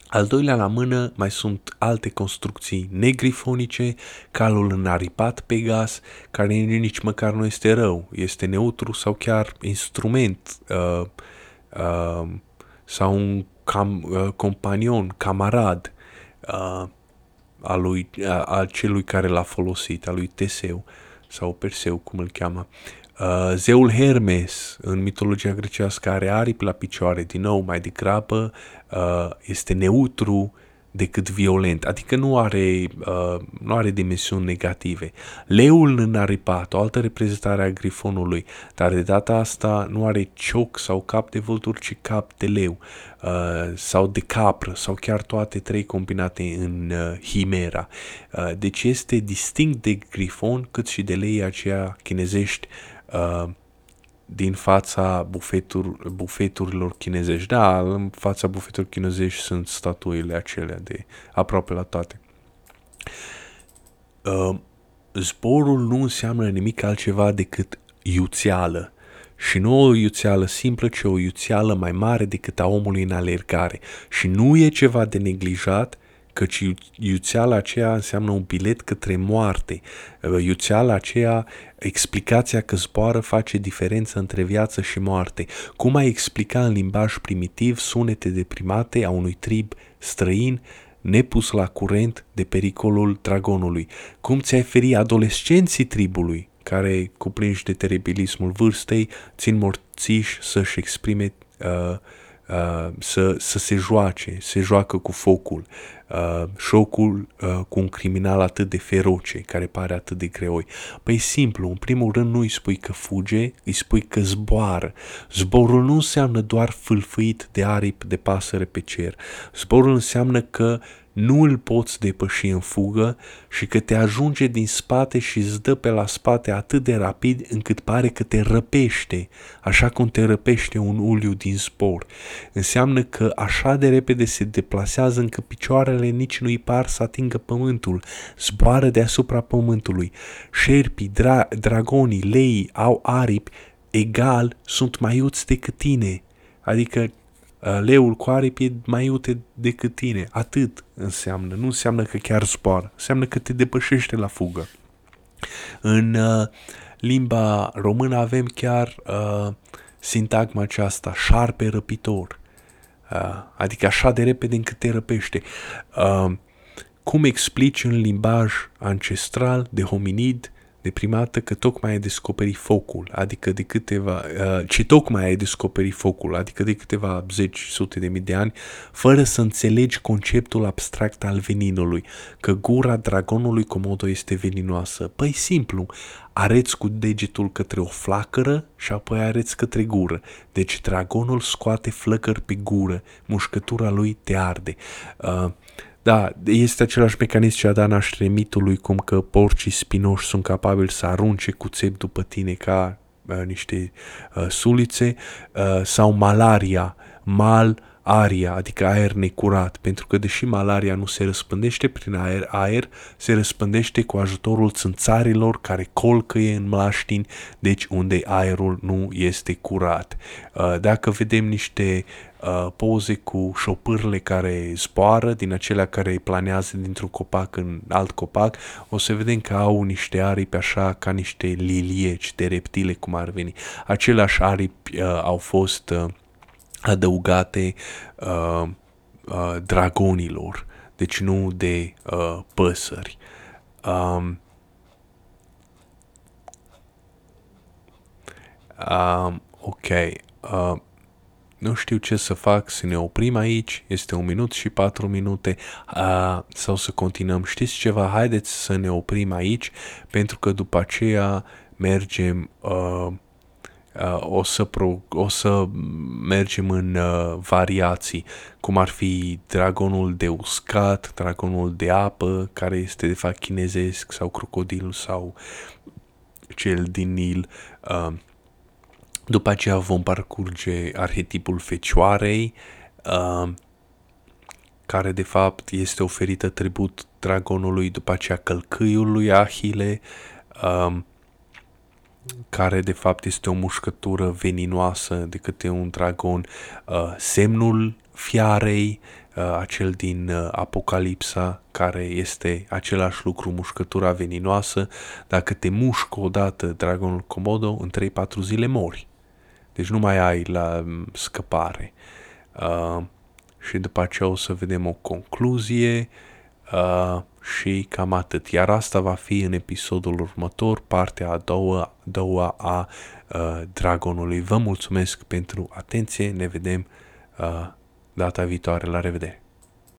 Al doilea la mână mai sunt alte construcții negrifonice, calul înaripat pe gaz, care nici măcar nu este rău, este neutru sau chiar instrument uh, uh, sau un cam, uh, companion, camarad uh, al, lui, uh, al celui care l-a folosit, al lui Teseu sau Perseu, cum îl cheamă. Uh, zeul Hermes în mitologia grecească are aripi la picioare, din nou mai degrabă uh, este neutru decât violent, adică nu are, uh, nu are dimensiuni negative. Leul înaripat, o altă reprezentare a grifonului, dar de data asta nu are cioc sau cap de vultur, ci cap de leu uh, sau de capră sau chiar toate trei combinate în uh, himera. Uh, deci este distinct de grifon cât și de lei aceea chinezești uh, din fața bufetur, bufeturilor chinezești. Da, în fața bufeturilor chinezești sunt statuile acelea de aproape la toate. Uh, zborul nu înseamnă nimic altceva decât iuțeală. Și nu o iuțeală simplă, ci o iuțeală mai mare decât a omului în alergare. Și nu e ceva de neglijat, căci iuțeala aceea înseamnă un bilet către moarte. Iuțeala aceea, explicația că zboară face diferență între viață și moarte. Cum ai explica în limbaj primitiv sunete deprimate a unui trib străin nepus la curent de pericolul dragonului? Cum ți-ai feri adolescenții tribului, care, cuprinși de teribilismul vârstei, țin morțiși să-și exprime uh, Uh, să, să se joace, se joacă cu focul, uh, șocul uh, cu un criminal atât de feroce, care pare atât de greoi. Păi simplu, în primul rând nu îi spui că fuge, îi spui că zboară. Zborul nu înseamnă doar fâlfâit de aripi de pasăre pe cer. Zborul înseamnă că nu îl poți depăși în fugă și că te ajunge din spate și îți dă pe la spate atât de rapid încât pare că te răpește, așa cum te răpește un uliu din spor. Înseamnă că așa de repede se deplasează încât picioarele nici nu-i par să atingă pământul, zboară deasupra pământului. Șerpii, dra- dragonii, leii au aripi egal, sunt mai iuți decât tine. Adică Uh, leul cu aripi e mai iute decât tine. Atât înseamnă. Nu înseamnă că chiar zboară. Înseamnă că te depășește la fugă. În uh, limba română avem chiar uh, sintagma aceasta, șarpe răpitor. Uh, adică așa de repede încât te răpește. Uh, cum explici în limbaj ancestral de hominid de primată că tocmai ai descoperit focul, adică de câteva, uh, ci tocmai ai descoperit focul, adică de câteva zeci, sute de mii de ani, fără să înțelegi conceptul abstract al veninului, că gura dragonului Komodo este veninoasă. Păi simplu, areți cu degetul către o flacără și apoi areți către gură. Deci dragonul scoate flăcări pe gură, mușcătura lui te arde. Uh, da, este același mecanism ce a dat naștere mitului cum că porcii spinoși sunt capabili să arunce cu țep după tine ca uh, niște uh, sulițe uh, sau malaria. Mal aria, adică aer necurat, pentru că deși malaria nu se răspândește prin aer, aer se răspândește cu ajutorul țânțarilor care colcăie în mlaștini, deci unde aerul nu este curat. Uh, dacă vedem niște uh, poze cu șopârle care zboară, din acelea care planează dintr-un copac în alt copac, o să vedem că au niște aripi așa ca niște lilieci de reptile, cum ar veni. Aceleași aripi uh, au fost uh, adăugate uh, uh, dragonilor, deci nu de uh, păsări. Um, um, ok. Uh, nu știu ce să fac, să ne oprim aici, este un minut și patru minute, uh, sau să continuăm. Știți ceva? Haideți să ne oprim aici, pentru că după aceea mergem uh, uh, o, să pro, o să mergem în uh, variații, cum ar fi dragonul de uscat, dragonul de apă, care este de fapt chinezesc, sau crocodil, sau cel din Nil. Uh, după aceea vom parcurge arhetipul fecioarei, uh, care de fapt este oferită tribut dragonului, după aceea călcâiul Ahile, uh, care de fapt este o mușcătură veninoasă de către un dragon, uh, semnul fiarei, uh, acel din uh, Apocalipsa, care este același lucru, mușcătura veninoasă. Dacă te mușcă odată dragonul Komodo, în 3-4 zile mori. Deci nu mai ai la um, scăpare. Uh, și după aceea o să vedem o concluzie. Uh, și cam atât. Iar asta va fi în episodul următor, partea a doua, doua a uh, Dragonului. Vă mulțumesc pentru atenție, ne vedem uh, data viitoare, la revedere!